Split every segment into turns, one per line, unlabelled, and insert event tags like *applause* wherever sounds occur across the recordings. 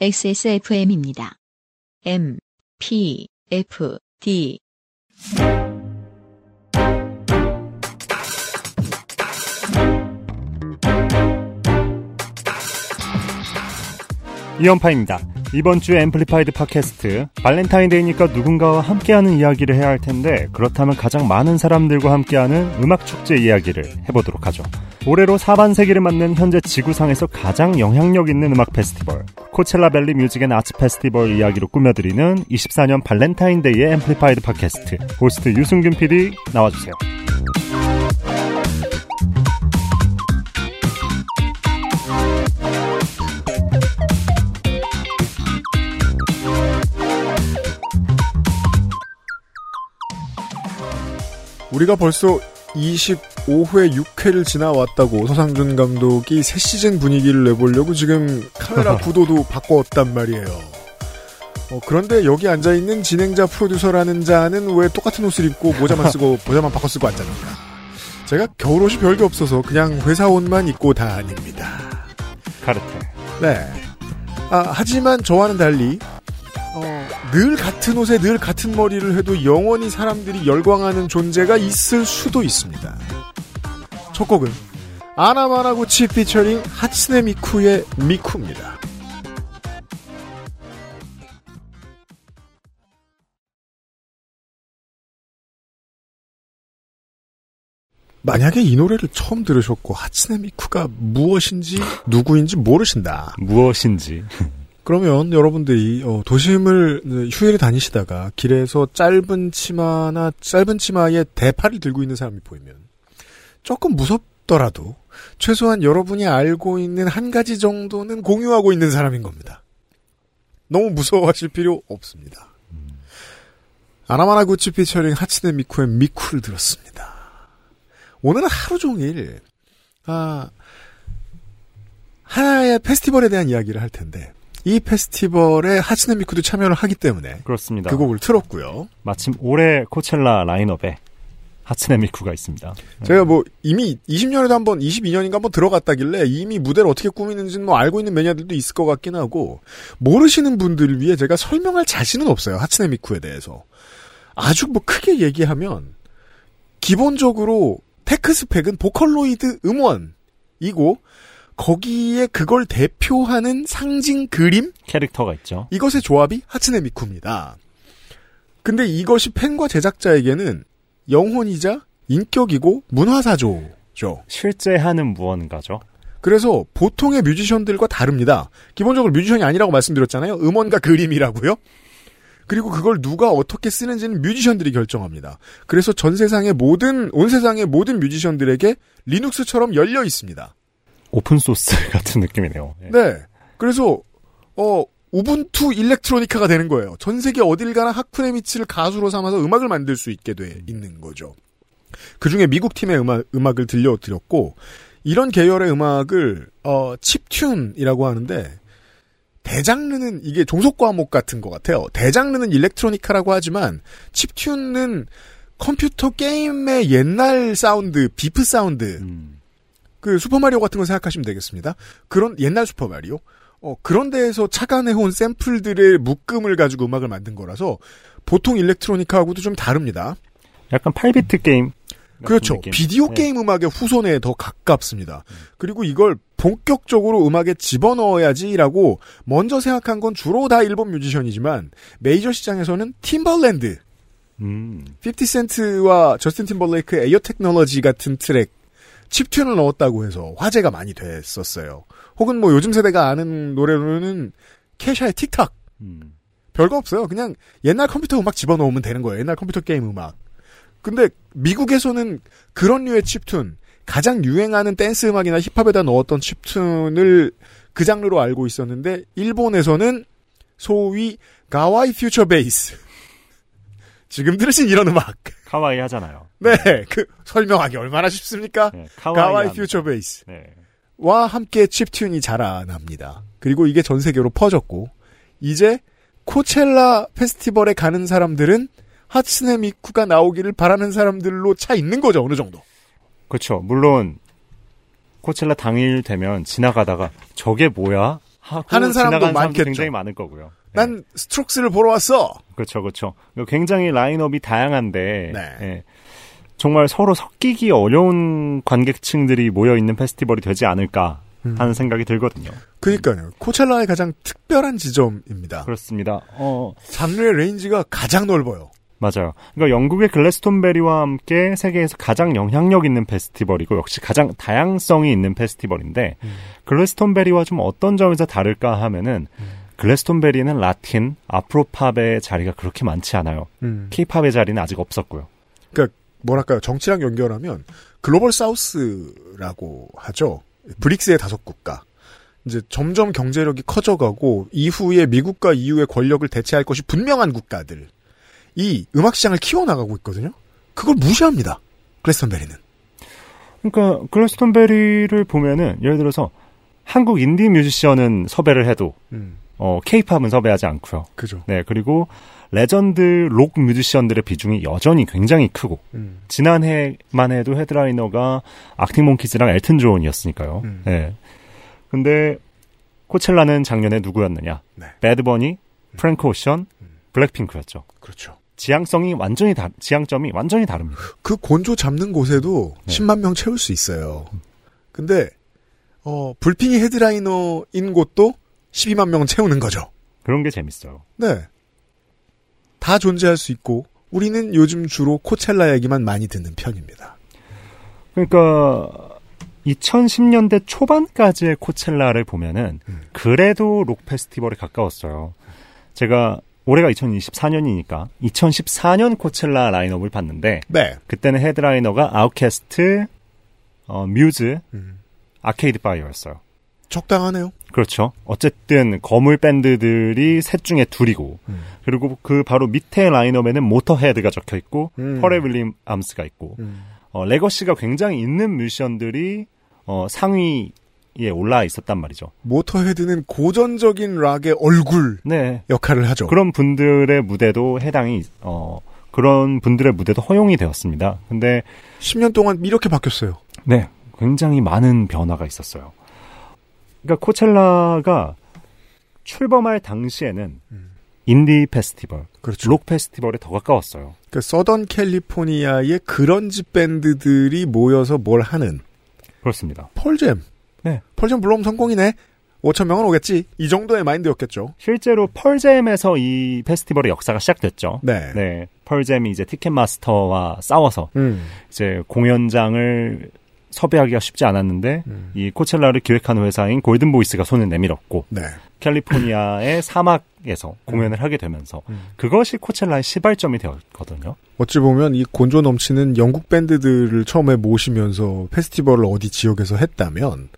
XSFM입니다. M, P, F, D.
이현파입니다. 이번 주 Amplified 팟캐스트 발렌타인데이니까 누군가와 함께하는 이야기를 해야 할 텐데 그렇다면 가장 많은 사람들과 함께하는 음악 축제 이야기를 해보도록 하죠. 올해로 4반세기를 맞는 현재 지구상에서 가장 영향력 있는 음악 페스티벌 Coachella Valley Music and Arts Festival 이야기로 꾸며드리는 24년 발렌타인데이의 Amplified 팟캐스트 호스트 유승균 PD 나와주세요.
우리가 벌써 25회 6회를 지나왔다고 서상준 감독이 새 시즌 분위기를 내보려고 지금 카메라 *laughs* 구도도 바꿨단 말이에요. 어, 그런데 여기 앉아있는 진행자 프로듀서라는 자는 왜 똑같은 옷을 입고 모자만 쓰고 *laughs* 모자만 바꿔 쓰고 앉았는가? 제가 겨울옷이 별게 없어서 그냥 회사 옷만 입고 다닙니다.
카르텔.
네. 아, 하지만 저와는 달리 어, 늘 같은 옷에 늘 같은 머리를 해도 영원히 사람들이 열광하는 존재가 있을 수도 있습니다. 첫 곡은 아나마나구치 피처링 하츠네 미쿠의 미쿠입니다. 만약에 이 노래를 처음 들으셨고 하츠네 미쿠가 무엇인지 누구인지 모르신다.
무엇인지.
그러면 여러분들이 어, 도심을 휴일에 다니시다가 길에서 짧은 치마나 짧은 치마에 대파를 들고 있는 사람이 보이면 조금 무섭더라도 최소한 여러분이 알고 있는 한 가지 정도는 공유하고 있는 사람인 겁니다. 너무 무서워하실 필요 없습니다. 아나마나 구치 피처링 하츠네 미쿠의 미쿠를 들었습니다. 오늘은 하루 종일 아 하나의 페스티벌에 대한 이야기를 할 텐데 이 페스티벌에 하츠네 미쿠도 참여를 하기 때문에
그렇습니다.
그 곡을 틀었고요.
마침 올해 코첼라 라인업에 하츠네 미쿠가 있습니다.
제가 뭐 이미 20년에도 한 번 22년인가 한 번 들어갔다길래 이미 무대를 어떻게 꾸미는지는 뭐 알고 있는 매니아들도 있을 것 같긴 하고 모르시는 분들을 위해 제가 설명할 자신은 없어요. 하츠네 미쿠에 대해서. 아주 뭐 크게 얘기하면 기본적으로 tech spec은 Vocaloid 음원이고 거기에 그걸 대표하는 상징 그림
캐릭터가 있죠.
이것의 조합이 하츠네 미쿠입니다. 근데 이것이 팬과 제작자에게는 영혼이자 인격이고 문화사조죠.
실제 하는 무언가죠.
그래서 보통의 뮤지션들과 다릅니다. 기본적으로 뮤지션이 아니라고 말씀드렸잖아요. 음원과 그림이라고요. 그리고 그걸 누가 어떻게 쓰는지는 뮤지션들이 결정합니다. 그래서 전 세상의 모든 온 세상의 모든 뮤지션들에게 Linux처럼 열려 있습니다.
open source *laughs* 같은 느낌이네요. 예.
네. 그래서 어 Ubuntu electronica가 되는 거예요. 전 세계 어딜 가나 하츠네 미쿠를 가수로 삼아서 음악을 만들 수 있게 돼 있는 거죠. 그 중에 미국 팀의 음악, 음악을 들려드렸고, 이런 계열의 음악을, 어, chiptune이라고 하는데, 대장르는 이게 종속 과목 같은 것 같아요. 대장르는 electronica라고 하지만, chiptune은 컴퓨터 게임의 옛날 사운드, beep 사운드,
음,
그 슈퍼마리오 같은 거 생각하시면 되겠습니다. 그런 옛날 슈퍼마리오. 어, 그런 데에서 착안해온 샘플들의 묶음을 가지고 음악을 만든 거라서 보통 electronica하고도 좀 다릅니다.
약간 8비트 게임.
그렇죠.
느낌.
비디오
네.
게임 음악의 후손에 더 가깝습니다. 그리고 이걸 본격적으로 음악에 집어넣어야지라고 먼저 생각한 건 주로 다 일본 뮤지션이지만 메이저 시장에서는 팀벌랜드,
음,
50센트와 저스틴 팀벌레이크의 Ayo Technology 같은 트랙 chiptune을 넣었다고 해서 화제가 많이 됐었어요. 혹은 뭐 요즘 세대가 아는 노래로는 케샤의 Tik Tok
음.
별거 없어요. 그냥 옛날 컴퓨터 음악 집어넣으면 되는 거예요. 옛날 컴퓨터 게임 음악. 근데 미국에서는 그런 류의 칩튠 가장 유행하는 댄스 음악이나 힙합에다 넣었던 칩튠을 그 장르로 알고 있었는데 일본에서는 소위 가와이 퓨처 베이스 지금 들으신 이런 음악
카와이 하잖아요.
네, 그 설명하기 얼마나 쉽습니까?
네,
가와이
합니다.
퓨처 베이스.
네.
와 함께 칩튠이 자라납니다. 그리고 이게 전 세계로 퍼졌고 이제 코첼라 페스티벌에 가는 사람들은 하츠네 미쿠가 나오기를 바라는 사람들로 차 있는 거죠 어느 정도.
그렇죠. 물론 코첼라 당일 되면 지나가다가 저게 뭐야? 하고
하는 사람도 많겠죠.
굉장히 많을 거고요.
난 스트록스를 보러 왔어.
그렇죠, 그렇죠. 굉장히 라인업이 다양한데
네.
예, 정말 서로 섞이기 어려운 관객층들이 모여 있는 페스티벌이 되지 않을까
음.
하는 생각이 들거든요.
그니까요. 코첼라의 가장 특별한 지점입니다.
그렇습니다. 어,
장르의 range가 가장 넓어요.
맞아요. 그러니까 영국의 글래스톤베리와 함께 세계에서 가장 영향력 있는 페스티벌이고 역시 가장 다양성이 있는 페스티벌인데
음.
글래스톤베리와 좀 어떤 점에서 다를까 하면은 글래스톤베리는 라틴, Afropop의 자리가 그렇게 많지 않아요.
음.
케이팝의 자리는 아직 없었고요.
그러니까 뭐랄까요. 정치랑 연결하면 Global South라고 하죠. 브릭스의 다섯 국가. 이제 점점 경제력이 커져가고 이후에 미국과 EU의 권력을 대체할 것이 분명한 국가들. 이 음악 시장을 키워나가고 있거든요. 그걸 무시합니다. 글래스턴베리는.
그러니까 글래스톤베리를 보면은 예를 들어서 한국 인디 뮤지션은 섭외를 해도
음.
어 케이팝은 섭외하지 않고요.
그죠.
네 그리고 레전드 록 뮤지션들의 비중이 여전히 굉장히 크고
음.
지난해만 해도 headliner가 악틱 몽키즈랑 엘튼 존이었으니까요.
음.
네. 근데 코첼라는 작년에 누구였느냐?
네.
배드버니, 프랭크 오션, 블랙핑크였죠.
그렇죠.
지향성이 완전히 다, 지향점이 완전히 다릅니다.
그 곤조 잡는 곳에도
네.
10만 명 채울 수 있어요. 근데 어, 블핑이 headliner인 곳도 12만 명 채우는 거죠.
그런 게 재밌어요.
네. 다 존재할 수 있고 우리는 요즘 주로 코첼라 얘기만 많이 듣는 편입니다.
그러니까 2010년대 초반까지의 코첼라를 보면은
음.
그래도 록 페스티벌에 가까웠어요. 제가 올해가 2024년이니까 2014년 코첼라 라인업을 봤는데
네.
그때는 headliner가 아웃캐스트, 어, 뮤즈,
음.
아케이드 파이어였어요.
적당하네요.
그렇죠. 어쨌든 거물 밴드들이 셋 중에 둘이고
음.
그리고 그 바로 밑에 라인업에는 모터헤드가 적혀 있고
음.
퍼렐 윌리엄스가 있고
음.
어, 레거시가 굉장히 있는 뮤지션들이 어, 상위 에 올라 있었단 말이죠.
모터헤드는 고전적인 락의 얼굴
네.
역할을 하죠.
그런 분들의 무대도 해당이 어 그런 분들의 무대도 허용이 되었습니다. 근데
10년 동안 이렇게 바뀌었어요.
네, 굉장히 많은 변화가 있었어요. 그러니까 코첼라가 출범할 당시에는
음.
인디 페스티벌,
그렇죠.
록 페스티벌에 더 가까웠어요.
그 서던 캘리포니아의 그런지 밴드들이 모여서 뭘 하는
그렇습니다.
펄잼.
네.
펄잼 불러오면 성공이네. 5천 명은 오겠지. 이 정도의 마인드였겠죠.
실제로 펄잼에서 이 페스티벌의 역사가 시작됐죠.
네.
네, 펄잼이 이제 티켓마스터와 싸워서
음.
이제 공연장을 섭외하기가 쉽지 않았는데
음.
이 코첼라를 기획하는 회사인 골든보이스가 손을 내밀었고
네.
캘리포니아의 *laughs* 사막에서 공연을 하게 되면서
음.
그것이 코첼라의 시발점이 되었거든요.
어찌 보면 이 곤조 넘치는 영국 밴드들을 처음에 모시면서 페스티벌을 어디 지역에서 했다면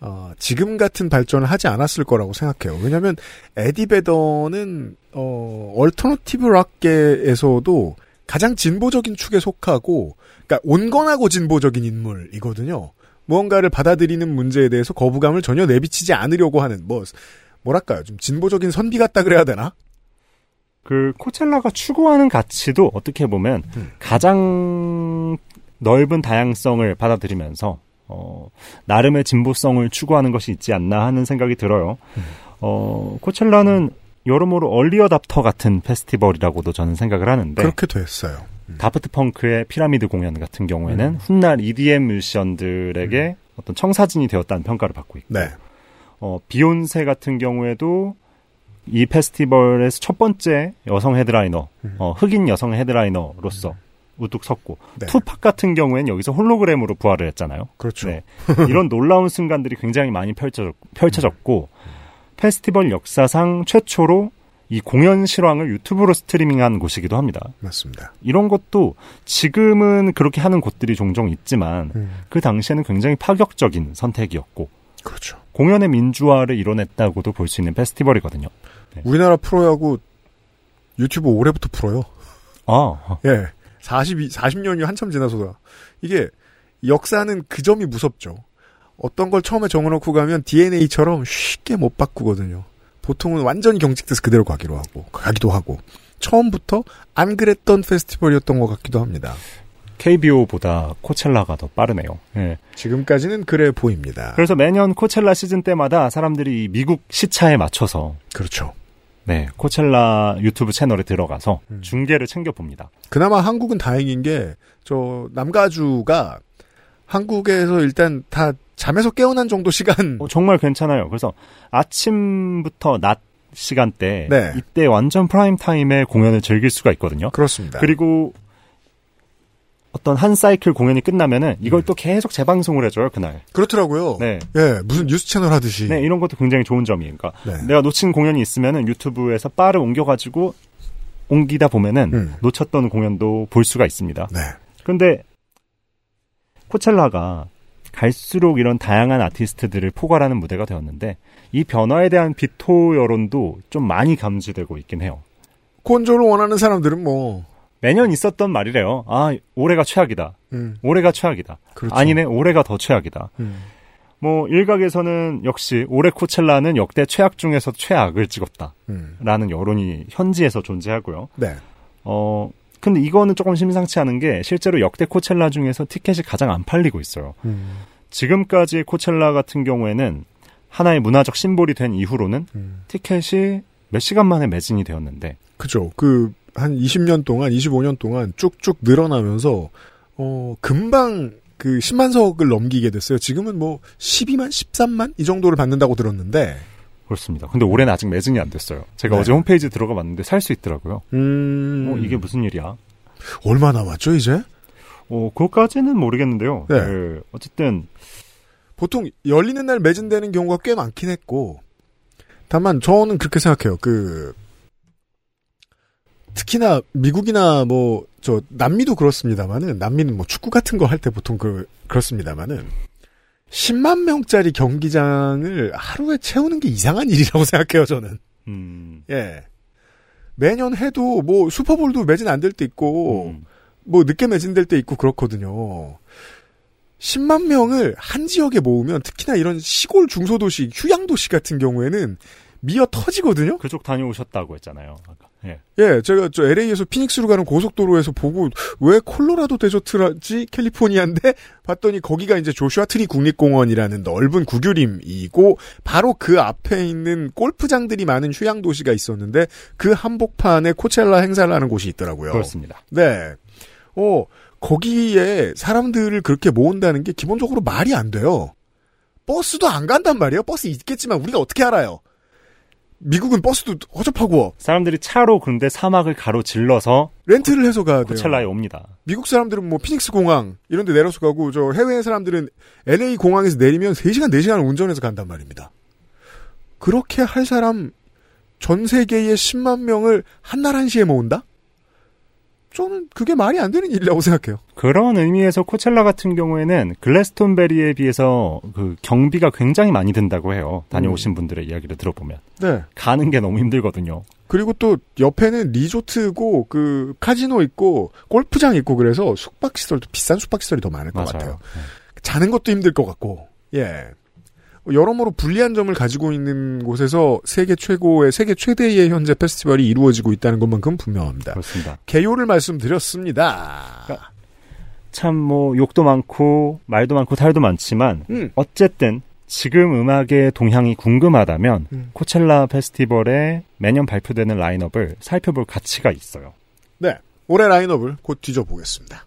어, 지금 같은 발전을 하지 않았을 거라고 생각해요. 왜냐하면 에디 베더는 어, alternative 락계에서도 가장 진보적인 축에 속하고 그러니까 온건하고 진보적인 인물이거든요. 무언가를 받아들이는 문제에 대해서 거부감을 전혀 내비치지 않으려고 하는 뭐 뭐랄까요 좀 진보적인 선비 같다 그래야 되나?
그 코첼라가 추구하는 가치도 어떻게 보면
음.
가장 넓은 다양성을 받아들이면서 어, 나름의 진보성을 추구하는 것이 있지 않나 하는 생각이 들어요.
음.
어, 코첼라는 여러모로 얼리어답터 같은 페스티벌이라고도 저는 생각을 하는데
그렇게 됐어요.
다프트 펑크의 피라미드 공연 같은 경우에는
음.
훗날 EDM 뮤지션들에게 어떤 청사진이 되었다는 평가를 받고 있고
네.
어, 비욘세 같은 경우에도 이 페스티벌에서 첫 번째 여성 헤드라이너,
음.
어, 흑인 여성 headliner로서 우뚝 섰고,
네.
투팍 같은 경우에는 여기서 홀로그램으로 부활을 했잖아요.
그렇죠.
네. 이런 *laughs* 놀라운 순간들이 굉장히 많이 펼쳐졌, 펼쳐졌고, 페스티벌 역사상 최초로 이 공연 실황을 유튜브로 스트리밍한 곳이기도 합니다.
맞습니다.
이런 것도 지금은 그렇게 하는 곳들이 종종 있지만,
음.
그 당시에는 굉장히 파격적인 선택이었고,
그렇죠.
공연의 민주화를 이뤄냈다고도 볼 수 있는 페스티벌이거든요.
우리나라 프로야구 유튜브 올해부터 풀어요.
아,
예. 42, 40년이 한참 지나서다. 이게 역사는 그 점이 무섭죠. 어떤 걸 처음에 정해놓고 가면 DNA처럼 쉽게 못 바꾸거든요. 보통은 완전히 경직돼서 그대로 가기로 하고, 가기도 하고. 처음부터 안 그랬던 페스티벌이었던 것 같기도 합니다.
KBO보다 코첼라가 더 빠르네요. 예.
지금까지는 그래 보입니다.
그래서 매년 코첼라 시즌 때마다 사람들이 미국 시차에 맞춰서
그렇죠.
네, 코첼라 유튜브 채널에 들어가서
음.
중계를 챙겨 봅니다.
그나마 한국은 다행인 게, 저, 남가주가 한국에서 일단 다 잠에서 깨어난 정도 시간,
어, 정말 괜찮아요. 그래서 아침부터 낮 시간대
네.
이때 완전 프라임 타임에 공연을 즐길 수가 있거든요.
그렇습니다.
그리고 어떤 한 사이클 공연이 끝나면은 이걸
음.
또 계속 재방송을 해줘요 그날.
그렇더라고요.
네.
예, 무슨 뉴스 채널 하듯이.
네, 이런 것도 굉장히 좋은 점이에요. 그러니까
네.
내가 놓친 공연이 있으면은 유튜브에서 바를 옮겨가지고 옮기다 보면은
음.
놓쳤던 공연도 볼 수가 있습니다.
네.
근데 코첼라가 갈수록 이런 다양한 아티스트들을 포괄하는 무대가 되었는데 이 변화에 대한 비토 여론도 좀 많이 감지되고 있긴 해요.
콘조를 원하는 사람들은 뭐,
매년 있었던 말이래요. 아, 올해가 최악이다.
음,
올해가 최악이다.
그렇죠.
아니네, 올해가 더 최악이다.
음.
뭐 일각에서는 역시 올해 코첼라는 역대 최악 중에서 최악을 찍었다 라는
음.
여론이 현지에서 존재하고요.
네.
어 근데 이거는 조금 심상치 않은 게 실제로 역대 코첼라 중에서 티켓이 가장 안 팔리고 있어요.
음,
지금까지 코첼라 같은 경우에는 하나의 문화적 심볼이 된 이후로는
음.
티켓이 몇 시간 만에 매진이 되었는데
그죠. 그, 한 20년 동안, 25년 동안 쭉쭉 늘어나면서, 어, 금방 그 10만 석을 넘기게 됐어요. 지금은 뭐 12만, 13만? 이 정도를 받는다고 들었는데,
그렇습니다. 근데 올해는 아직 매진이 안 됐어요. 제가
네.
어제 홈페이지 들어가 봤는데 살 수 있더라고요.
음.
어, 이게 무슨 일이야?
얼마 남았죠, 이제?
어, 그것까지는 모르겠는데요.
네.
그, 어쨌든
보통 열리는 날 매진되는 경우가 꽤 많긴 했고, 다만 저는 그렇게 생각해요. 그, 특히나 미국이나 뭐, 저, 남미도 그렇습니다만은, 남미는 뭐 축구 같은 거 할 때 보통 그, 그렇습니다만은, 10만 명짜리 경기장을 하루에 채우는 게 이상한 일이라고 *laughs* 생각해요, 저는.
음,
예. 매년 해도 뭐 슈퍼볼도 매진 안 될 때 있고,
음,
뭐 늦게 매진될 때 있고 그렇거든요. 10만 명을 한 지역에 모으면 특히나 이런 시골 중소도시, 휴양도시 같은 경우에는 미어 터지거든요.
그쪽 다녀오셨다고 했잖아요. 아까. 예.
예, 제가 저 LA에서 피닉스로 가는 고속도로에서 보고 왜 콜로라도 데저트라지 캘리포니아인데 봤더니 거기가 이제 조슈아 트리 국립공원이라는 넓은 국유림이고 바로 그 앞에 있는 골프장들이 많은 휴양 도시가 있었는데 그 한복판에 코첼라 행사를 하는 곳이 있더라고요.
그렇습니다.
네. 어, 거기에 사람들을 그렇게 모은다는 게 기본적으로 말이 안 돼요. 버스도 안 간단 말이에요. 버스 있겠지만 우리가 어떻게 알아요? 미국은 버스도 허접하고
사람들이 차로 그런데 사막을 가로질러서
렌트를 해서 가야 돼요.
코첼라에 옵니다.
미국 사람들은 뭐 피닉스 공항 이런 데 내려서 가고 저 해외 사람들은 LA 공항에서 내리면 3시간 4시간 운전해서 간단 말입니다. 그렇게 할 사람 전 세계의 10만 명을 한 날 한시에 모은다? 저는 그게 말이 안 되는 일이라고 생각해요.
그런 의미에서 코첼라 같은 경우에는 글래스톤베리에 비해서 그 경비가 굉장히 많이 든다고 해요. 다녀오신 분들의 이야기를 들어보면.
네.
가는 게 너무 힘들거든요.
그리고 또 옆에는 리조트고 그 카지노 있고 골프장 있고 그래서 숙박 시설도 비싼 숙박 시설이 더 많을 것
맞아요.
같아요. 자는 것도 힘들 것 같고. 예. 여러모로 불리한 점을 가지고 있는 곳에서 세계 최고의 세계 최대의 현재 페스티벌이 이루어지고 있다는 것만큼 분명합니다.
그렇습니다.
개요를 말씀드렸습니다.
참뭐 욕도 많고 말도 많고 탈도 많지만
음.
어쨌든 지금 음악의 동향이 궁금하다면
음.
코첼라 페스티벌에 매년 발표되는 라인업을 살펴볼 가치가 있어요.
네. 올해 라인업을 곧 뒤져보겠습니다.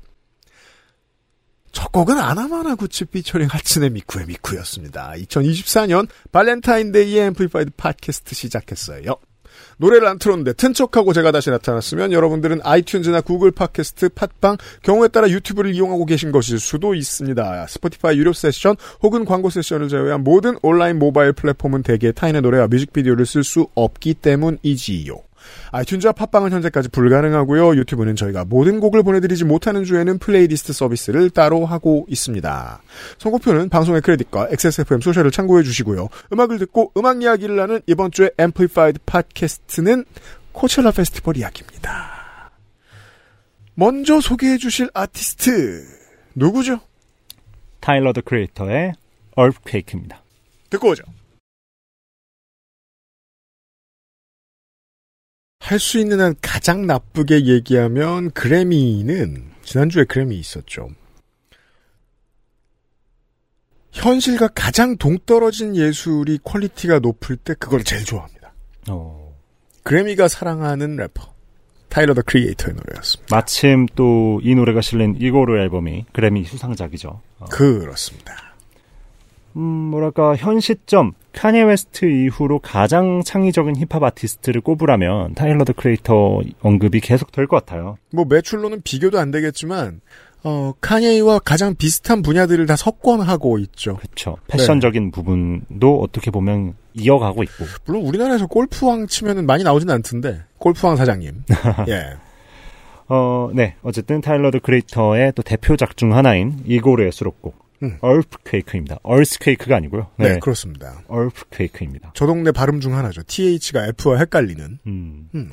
첫 곡은 아나마나 구치 피처링 하츠네 미쿠의 미쿠였습니다. 2024년 발렌타인데이의 앰플리파이드 팟캐스트 시작했어요. 노래를 안 틀었는데 튼 척하고 제가 다시 나타났으면 여러분들은 아이튠즈나 구글 팟캐스트, 팟빵, 경우에 따라 유튜브를 이용하고 계신 것일 수도 있습니다. 스포티파이 유료 세션 혹은 광고 세션을 제외한 모든 온라인 모바일 플랫폼은 대개 타인의 노래와 뮤직비디오를 쓸 수 없기 때문이지요. 아이튠즈와 팟빵은 현재까지 불가능하고요. 유튜브는 저희가 모든 곡을 보내드리지 못하는 주에는 플레이리스트 서비스를 따로 하고 있습니다. 선곡표는 방송의 크레딧과 XSFM 소셜을 참고해 주시고요. 음악을 듣고 음악 이야기를 하는 이번 주의 앰플리파이드 팟캐스트는 코첼라 페스티벌 이야기입니다. 먼저 소개해 주실 아티스트 누구죠?
타일러 더 크리에이터의 얼프퀘이크입니다.
듣고 오죠. 할 수 있는 한 가장 나쁘게 얘기하면 그래미는 지난주에 그래미 있었죠. 현실과 가장 동떨어진 예술이 퀄리티가 높을 때 그걸 제일 좋아합니다.
어.
그래미가 사랑하는 래퍼 타일러 더 크리에이터의 노래였습니다.
마침 또 이 노래가 실린 이고르 앨범이 그래미 수상작이죠. 어.
그렇습니다.
음, 뭐랄까, 현 시점, 카니 웨스트 이후로 가장 창의적인 힙합 아티스트를 꼽으라면 타일러 더 크리에이터 언급이 계속 될 것 같아요.
뭐 매출로는 비교도 안 되겠지만 어 카니에이와 가장 비슷한 분야들을 다 석권하고 있죠.
그렇죠. 패션적인 부분도 어떻게 보면 이어가고 있고.
물론 우리나라에서 골프왕 치면은 많이 나오진 않던데 골프왕 사장님. *laughs* 예.
어, 네. 어쨌든 타일러 더 크리에이터의 또 대표작 중 하나인 이고르의 수록곡.
음.
얼프퀘이크입니다. 얼스퀘이크가 아니고요.
네,
네.
그렇습니다.
얼프퀘이크입니다.
저 동네 발음 중 하나죠. TH가 F와 헷갈리는.
음.
음.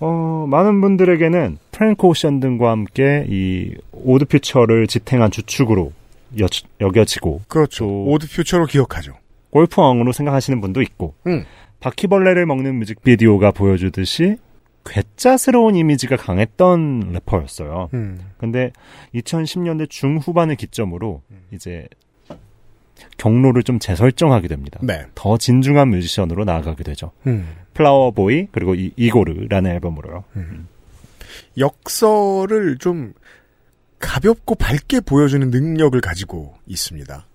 어, 많은 분들에게는 프랭크 오션 등과 함께 이 오드 퓨처를 지탱한 주축으로 여, 여겨지고
그렇죠.
또-
오드 퓨처로 기억하죠.
골프왕으로 생각하시는 분도 있고
음.
바퀴벌레를 먹는 뮤직비디오가 보여주듯이 괴짜스러운 이미지가 강했던 래퍼였어요.
음.
근데 2010년대 중후반을 기점으로 이제 경로를 좀 재설정하게 됩니다.
네.
더 진중한 뮤지션으로 나아가게 되죠.
음.
Flower Boy 그리고 이, 이고르라는 앨범으로요.
역설을 좀 가볍고 밝게 보여주는 능력을 가지고 있습니다.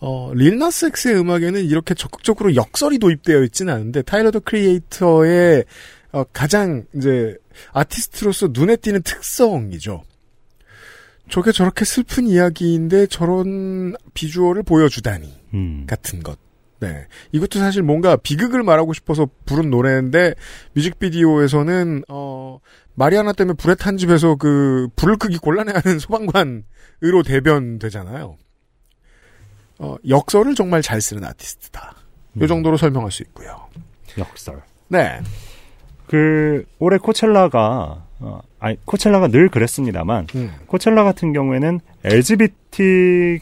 어, 릴나스 엑스의 음악에는 이렇게 적극적으로 역설이 도입되어 있지는 않은데 타일러 더 크리에이터의 어, 가장 이제 아티스트로서 눈에 띄는 특성이죠. 저게 저렇게 슬픈 이야기인데 저런 비주얼을 보여주다니
음.
같은 것. 네. 이것도 사실 뭔가 비극을 말하고 싶어서 부른 노래인데 뮤직비디오에서는 어 마리아나 때문에 불에 탄 집에서 그 불을 끄기 곤란해하는 *laughs* 소방관으로 대변되잖아요. 어 역설을 정말 잘 쓰는 아티스트다. 요 정도로 설명할 수 있고요.
역설.
네.
그 올해 코첼라가 어, 아니 코첼라가 늘 그랬습니다만
음.
코첼라 같은 경우에는 LGBTQ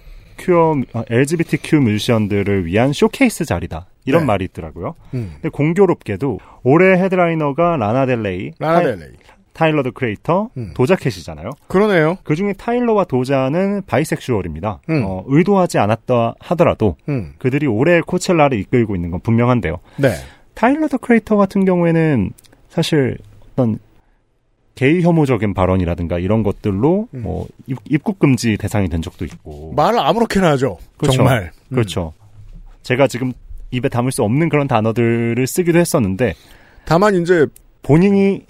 어, LGBTQ 뮤지션들을 위한 쇼케이스 자리다 이런
네.
말이 있더라고요.
음.
근데 공교롭게도 올해 헤드라이너가 라나델레이,
라나델레이.
타일러 더 크리에이터,
음.
도자켓이잖아요.
그러네요.
그 중에 타일러와 도자는 바이섹슈얼입니다.
음.
어, 의도하지 않았다 하더라도
음.
그들이 올해 코첼라를 이끌고 있는 건 분명한데요.
네.
타일러 더 크리에이터 같은 경우에는 사실 어떤 게이 혐오적인 발언이라든가 이런 것들로
음.
뭐 입, 입국 금지 대상이 된 적도 있고
말을 아무렇게나 하죠.
그렇죠.
정말. 음.
그렇죠. 제가 지금 입에 담을 수 없는 그런 단어들을 쓰기도 했었는데
다만 이제
본인이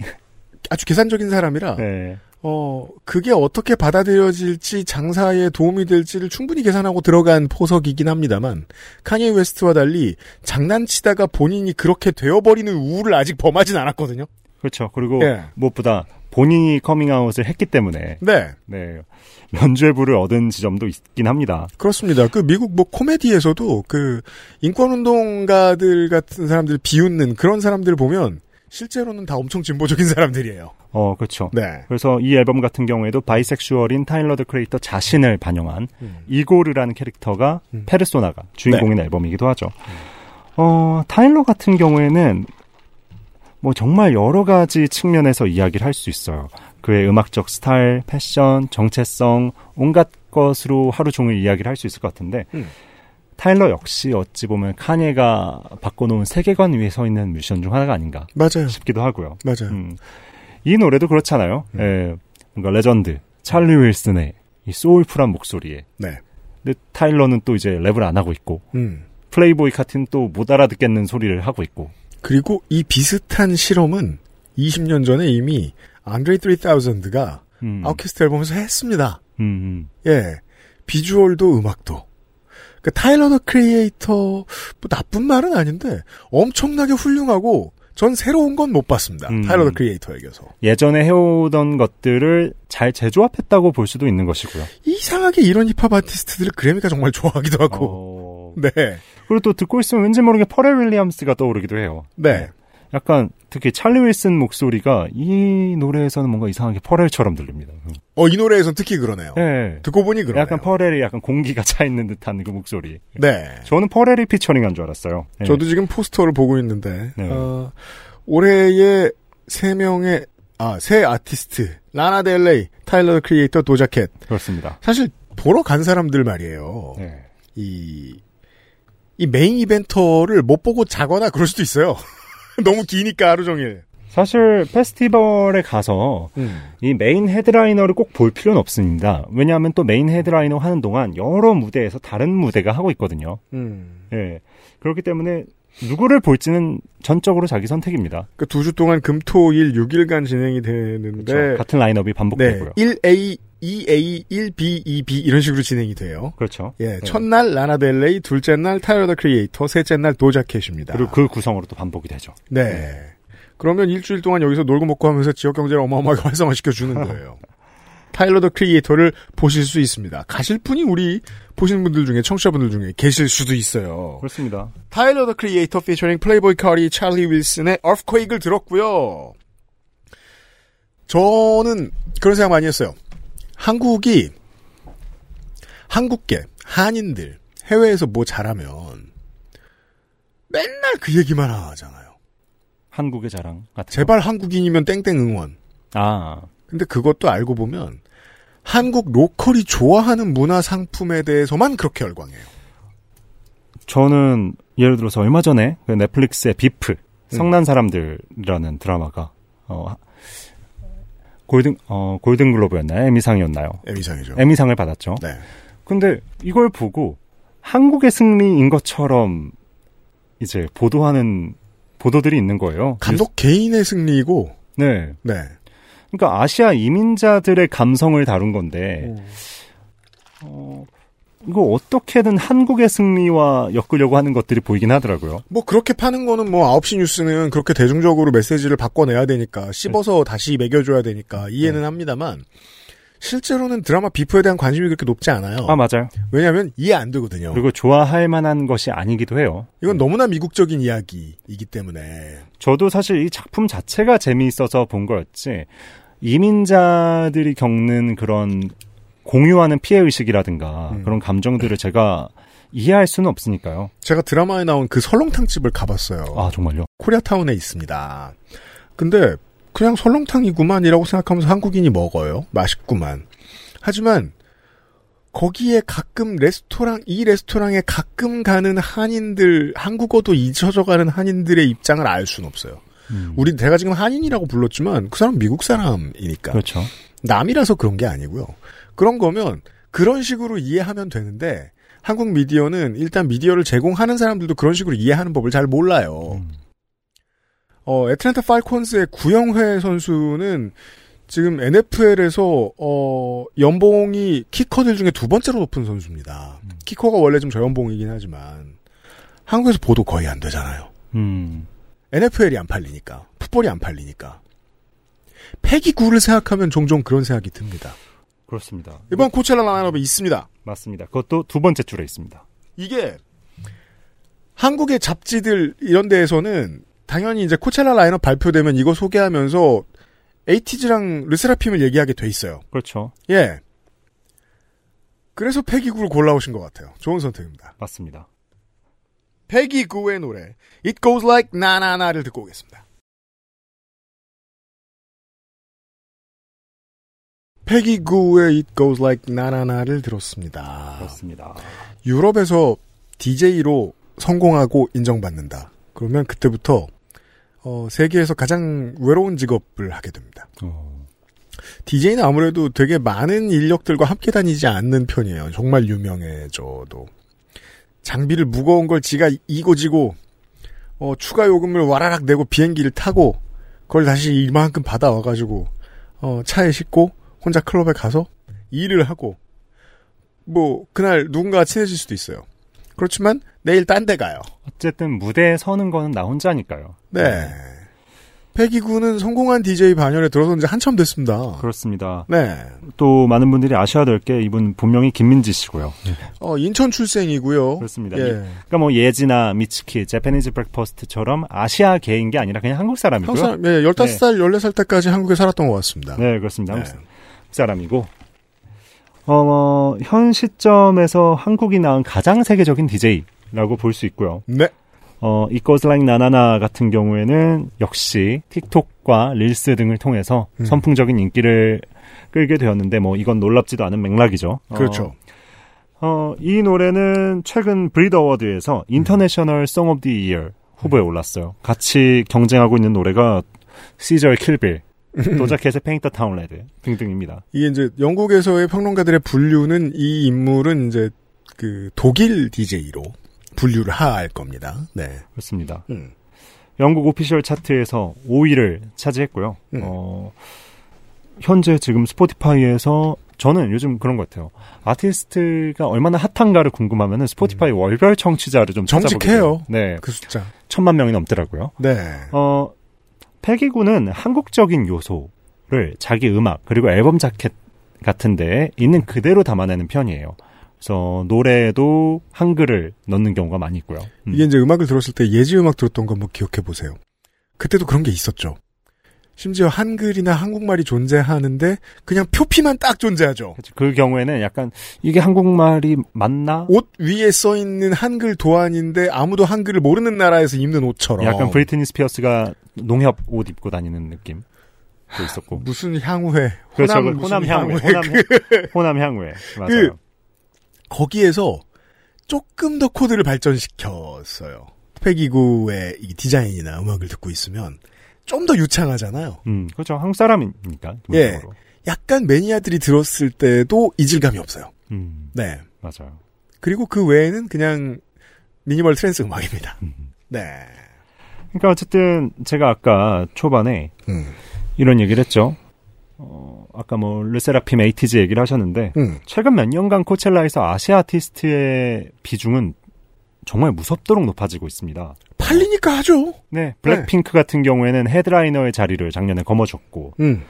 아주 계산적인 사람이라
네,
어, 그게 어떻게 받아들여질지 장사에 도움이 될지를 충분히 계산하고 들어간 포석이긴 합니다만, 카니에 웨스트와 달리 장난치다가 본인이 그렇게 되어버리는 우를 아직 범하진 않았거든요.
그렇죠. 그리고
예.
무엇보다 본인이 커밍아웃을 했기 때문에
네,
네, 면죄부를 얻은 지점도 있긴 합니다.
그렇습니다. 그 미국 뭐 코미디에서도 그 인권운동가들 같은 사람들 비웃는 그런 사람들 보면 실제로는 다 엄청 진보적인 사람들이에요.
어, 그렇죠.
네.
그래서 이 앨범 같은 경우에도 바이섹슈얼인 타일러 드 크리에이터 자신을 반영한
음.
이고르라는 캐릭터가
음.
페르소나가 주인공인 앨범이기도 하죠. 어, 타일러 같은 경우에는 뭐 정말 여러 가지 측면에서 이야기를 할 수 있어요. 그의 음악적 스타일, 패션, 정체성, 온갖 것으로 하루 종일 이야기를 할 수 있을 것 같은데,
음.
타일러 역시 어찌 보면 카니가 바꿔놓은 세계관 위에 서 있는 뮤지션 중 하나가 아닌가
맞아요.
싶기도 하고요.
맞아요.
음. 이 노래도 그렇잖아요.
음.
예, 뭔가 레전드 찰리 윌슨의 이 소울풀한 목소리에.
네.
근데 타일러는 또 이제 랩을 안 하고 있고
음.
플레이보이 카티는 또 못 알아듣겠는 소리를 하고 있고.
그리고 이 비슷한 실험은 20년 전에 이미 안드레이 3000가
음,
아웃캐스트 앨범에서 했습니다.
음,
예. 비주얼도 음악도. 그 타일러 더 크리에이터 뭐 나쁜 말은 아닌데 엄청나게 훌륭하고 전 새로운 건 못 봤습니다.
음.
타일러 더 크리에이터에게서.
예전에 해오던 것들을 잘 재조합했다고 볼 수도 있는 것이고요.
이상하게 이런 힙합 아티스트들을 그래미가 정말 좋아하기도 하고.
어, *laughs*
네.
그리고 또 듣고 있으면 왠지 모르게 퍼렐 윌리엄스가 떠오르기도 해요.
네.
약간 특히 찰리 윌슨 목소리가 이 노래에서는 뭔가 이상하게 퍼렐처럼 들립니다.
어, 이 노래에선 특히 그러네요.
네.
듣고 보니 그러네요.
약간 퍼렐이 약간 공기가 *laughs* 차 있는 듯한 그 목소리.
네.
저는 퍼렐이 피처링한 줄 알았어요. 네.
저도 지금 포스터를 보고 있는데
네.
어, 올해의 세 명의 아, 세 아티스트 라나 델레이, 타일러 더 크리에이터, 도자켓.
그렇습니다.
사실 보러 간 사람들 말이에요.
네.
이, 이 메인 이벤터를 못 보고 자거나 그럴 수도 있어요. *laughs* 너무 기니까 하루 종일.
사실 페스티벌에 가서
음.
이 메인 헤드라이너를 꼭 볼 필요는 없습니다. 왜냐하면 또 메인 헤드라이너 하는 동안 여러 무대에서 다른 무대가 하고 있거든요.
음.
예. 그렇기 때문에 누구를 볼지는 전적으로 자기 선택입니다.
그 두 주 동안 금, 토, 일 6일간 진행이 되는데.
그렇죠. 같은 라인업이
네.
반복되고요.
1A, 2A, 1B, 2B 이런 식으로 진행이 돼요.
그렇죠.
예.
네.
첫날 라나델레이, 둘째 날 타일러 더 크리에이터, 셋째 날 도자켓입니다.
그리고 그 구성으로 또 반복이 되죠.
네. 그러면 일주일 동안 여기서 놀고 먹고 하면서 지역 경제를 어마어마하게 *laughs* 활성화시켜 주는 거예요. 타일러 더 크리에이터를 보실 수 있습니다. 가실 분이 우리 보시는 분들 중에 청취자분들 중에 계실 수도 있어요.
그렇습니다.
타일러 더 크리에이터 피처링 플레이보이 카티 찰리 윌슨의 Earthquake을 들었고요. 저는 그런 생각 많이 했어요. 한국이 한국계 한인들 해외에서 뭐 잘하면 맨날 그 얘기만 하잖아요.
한국의 자랑 같은. 거.
제발 한국인이면 땡땡 응원.
아,
근데 그것도 알고 보면 한국 로컬이 좋아하는 문화 상품에 대해서만 그렇게 열광해요.
저는 예를 들어서 얼마 전에 그 넷플릭스의 비프
음.
성난 사람들이라는 드라마가 어, 골든 어 골든 글로브였나요? 에미상이었나요?
에미상이죠.
에미상을 받았죠.
네.
근데 이걸 보고 한국의 승리인 것처럼 이제 보도하는 보도들이 있는 거예요.
감독 개인의 승리이고,
네.
네.
그러니까 아시아 이민자들의 감성을 다룬 건데 어, 이거 어떻게든 한국의 승리와 엮으려고 하는 것들이 보이긴 하더라고요.
뭐 그렇게 파는 거는 뭐 9시 뉴스는 그렇게 대중적으로 메시지를 바꿔내야 되니까 씹어서 다시 매겨줘야 되니까 이해는 합니다만 실제로는 드라마 비프에 대한 관심이 그렇게 높지 않아요.
아 맞아요.
왜냐하면 이해 안 되거든요.
그리고 좋아할 만한 것이 아니기도 해요.
이건 너무나 미국적인 이야기이기 때문에
저도 사실 이 작품 자체가 재미있어서 본 거였지 이민자들이 겪는 그런 공유하는 피해 의식이라든가
음.
그런 감정들을 제가 이해할 수는 없으니까요.
제가 드라마에 나온 그 설렁탕 집을 가봤어요.
아 정말요?
코리아타운에 있습니다. 근데 그냥 설렁탕이구만이라고 생각하면서 한국인이 먹어요. 맛있구만. 하지만 거기에 가끔 레스토랑 이 레스토랑에 가끔 가는 한인들 한국어도 잊혀져가는 한인들의 입장을 알 수는 없어요.
음.
우리 내가 지금 한인이라고 불렀지만 그 사람 미국 사람이니까
그렇죠.
남이라서 그런 게 아니고요. 그런 거면 그런 식으로 이해하면 되는데 한국 미디어는 일단 미디어를 제공하는 사람들도 그런 식으로 이해하는 법을 잘 몰라요.
음.
어, 애틀랜타 팔콘스의 구영회 선수는 지금 NFL에서 어, 연봉이 키커들 중에 두 번째로 높은 선수입니다.
음.
키커가 원래 좀 저연봉이긴 하지만 한국에서 보도 거의 안 되잖아요.
음.
NFL이 안 팔리니까 풋볼이 안 팔리니까 패기구를 생각하면 종종 그런 생각이 듭니다.
그렇습니다.
이번 코첼라 라인업에 있습니다.
맞습니다. 그것도 두 번째 줄에 있습니다.
이게 한국의 잡지들 이런 데에서는 당연히 이제 코첼라 라인업 발표되면 이거 소개하면서 에이티즈랑 르세라핌을 얘기하게 돼 있어요.
그렇죠.
예. 그래서 패기구를 골라오신 것 같아요. 좋은 선택입니다.
맞습니다.
패기구의 노래 It Goes Like 나나나를 듣고 오겠습니다. 패기구의 It Goes Like 나나나를 들었습니다.
그렇습니다.
유럽에서 DJ로 성공하고 인정받는다. 그러면 그때부터 어, 세계에서 가장 외로운 직업을 하게 됩니다.
어,
DJ는 아무래도 되게 많은 인력들과 함께 다니지 않는 편이에요. 정말 유명해져도. 장비를 무거운 걸 지가 이고 지고, 어, 추가 요금을 와라락 내고 비행기를 타고, 그걸 다시 이만큼 받아와가지고, 어, 차에 싣고, 혼자 클럽에 가서, 일을 하고, 뭐, 그날 누군가가 친해질 수도 있어요. 그렇지만, 내일 딴 데 가요.
어쨌든 무대에 서는 거는 나 혼자니까요.
네. 패기구는 성공한 DJ 반열에 들어선 지 한참 됐습니다.
그렇습니다.
네.
또 많은 분들이 아셔야 될 게 이분 분명히 김민지 씨고요.
어, 인천 출생이고요.
그렇습니다.
예.
그러니까 뭐 예지나 미츠키, 재패니즈 브렉퍼스트처럼 아시아계인 게 아니라 그냥 한국 사람이고요.
항상, 예, 15살, 14살 때까지 한국에 살았던 것 같습니다.
네, 그렇습니다.
네.
사람이고 어, 현 시점에서 한국이 낳은 가장 세계적인 DJ라고 볼 수 있고요.
네.
어, Like Nanana 같은 경우에는 역시 틱톡과 릴스 등을 통해서
음.
선풍적인 인기를 끌게 되었는데 뭐 이건 놀랍지도 않은 맥락이죠. 어,
그렇죠.
어, 이 노래는 최근 브릿 어워드에서 International Song of the Year 후보에 올랐어요. 같이 경쟁하고 있는 노래가 시저의 Kill Bill, 도자켓의 Paint The Town Red 등등입니다.
이게 이제 영국에서의 평론가들의 분류는 이 인물은 이제 그 독일 DJ로 분류를 할 겁니다. 네.
그렇습니다.
음.
영국 오피셜 차트에서 5위를 차지했고요.
음.
어, 현재 지금 스포티파이에서 저는 요즘 그런 것 같아요. 아티스트가 얼마나 핫한가를 궁금하면 스포티파이 월별 청취자를 좀 찾아보게
음.
돼요. 네,
그 숫자.
천만 명이 넘더라고요.
네.
어, 패기구는 한국적인 요소를 자기 음악 그리고 앨범 자켓 같은데 있는 그대로 담아내는 편이에요. 그래서 노래에도 한글을 넣는 경우가 많이 있고요. 음.
이게 이제 음악을 들었을 때 예지 음악 들었던 거 한번 기억해 보세요. 그때도 그런 게 있었죠. 심지어 한글이나 한국말이 존재하는데 그냥 표피만 딱 존재하죠.
그치, 그 경우에는 약간 이게 한국말이 맞나?
옷 위에 써 있는 한글 도안인데 아무도 한글을 모르는 나라에서 입는 옷처럼.
약간 브리트니 스피어스가 농협 옷 입고 다니는 느낌 도 있었고. *laughs*
무슨 향후회.
그렇죠.
호남,
그
무슨
호남 향후회.
향후회.
호남, 호남 향후회. 맞아요.
그 거기에서 조금 더 코드를 발전시켰어요. 페기 구의 이 디자인이나 음악을 듣고 있으면 좀 더 유창하잖아요.
음, 그렇죠. 한국 사람이니까.
예. 약간 매니아들이 들었을 때도 이질감이 없어요.
음,
네.
맞아요.
그리고 그 외에는 그냥 미니멀 트랜스 음악입니다.
음.
네.
그러니까 어쨌든 제가 아까 초반에
음.
이런 얘기를 했죠. 어, 아까 뭐 르세라핌 에이티즈 얘기를 하셨는데
음.
최근 몇 년간 코첼라에서 아시아 아티스트의 비중은 정말 무섭도록 높아지고 있습니다.
팔리니까 하죠.
네, 블랙핑크 같은 경우에는 headliner의 자리를 작년에 거머쥐었고
음.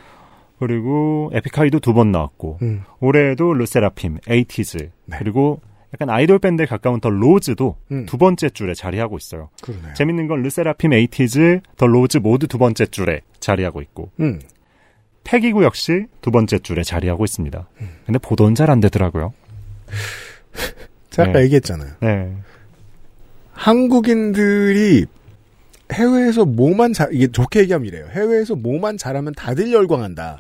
그리고 에픽하이도 두 번 나왔고
음.
올해도 르세라핌, 에이티즈
네.
그리고 약간 아이돌 밴드에 가까운 더 로즈도
음.
두 번째 줄에 자리하고 있어요.
그러네요.
재밌는 건 르세라핌, 에이티즈, 더 로즈 모두 두 번째 줄에 자리하고 있고
음.
페기 구 역시 두 번째 줄에 자리하고 있습니다. 근데 보도는 잘 안 되더라고요. *laughs*
제가 아까
네.
얘기했잖아요.
네.
한국인들이 해외에서 뭐만 잘, 이게 좋게 얘기하면 이래요. 해외에서 뭐만 잘하면 다들 열광한다.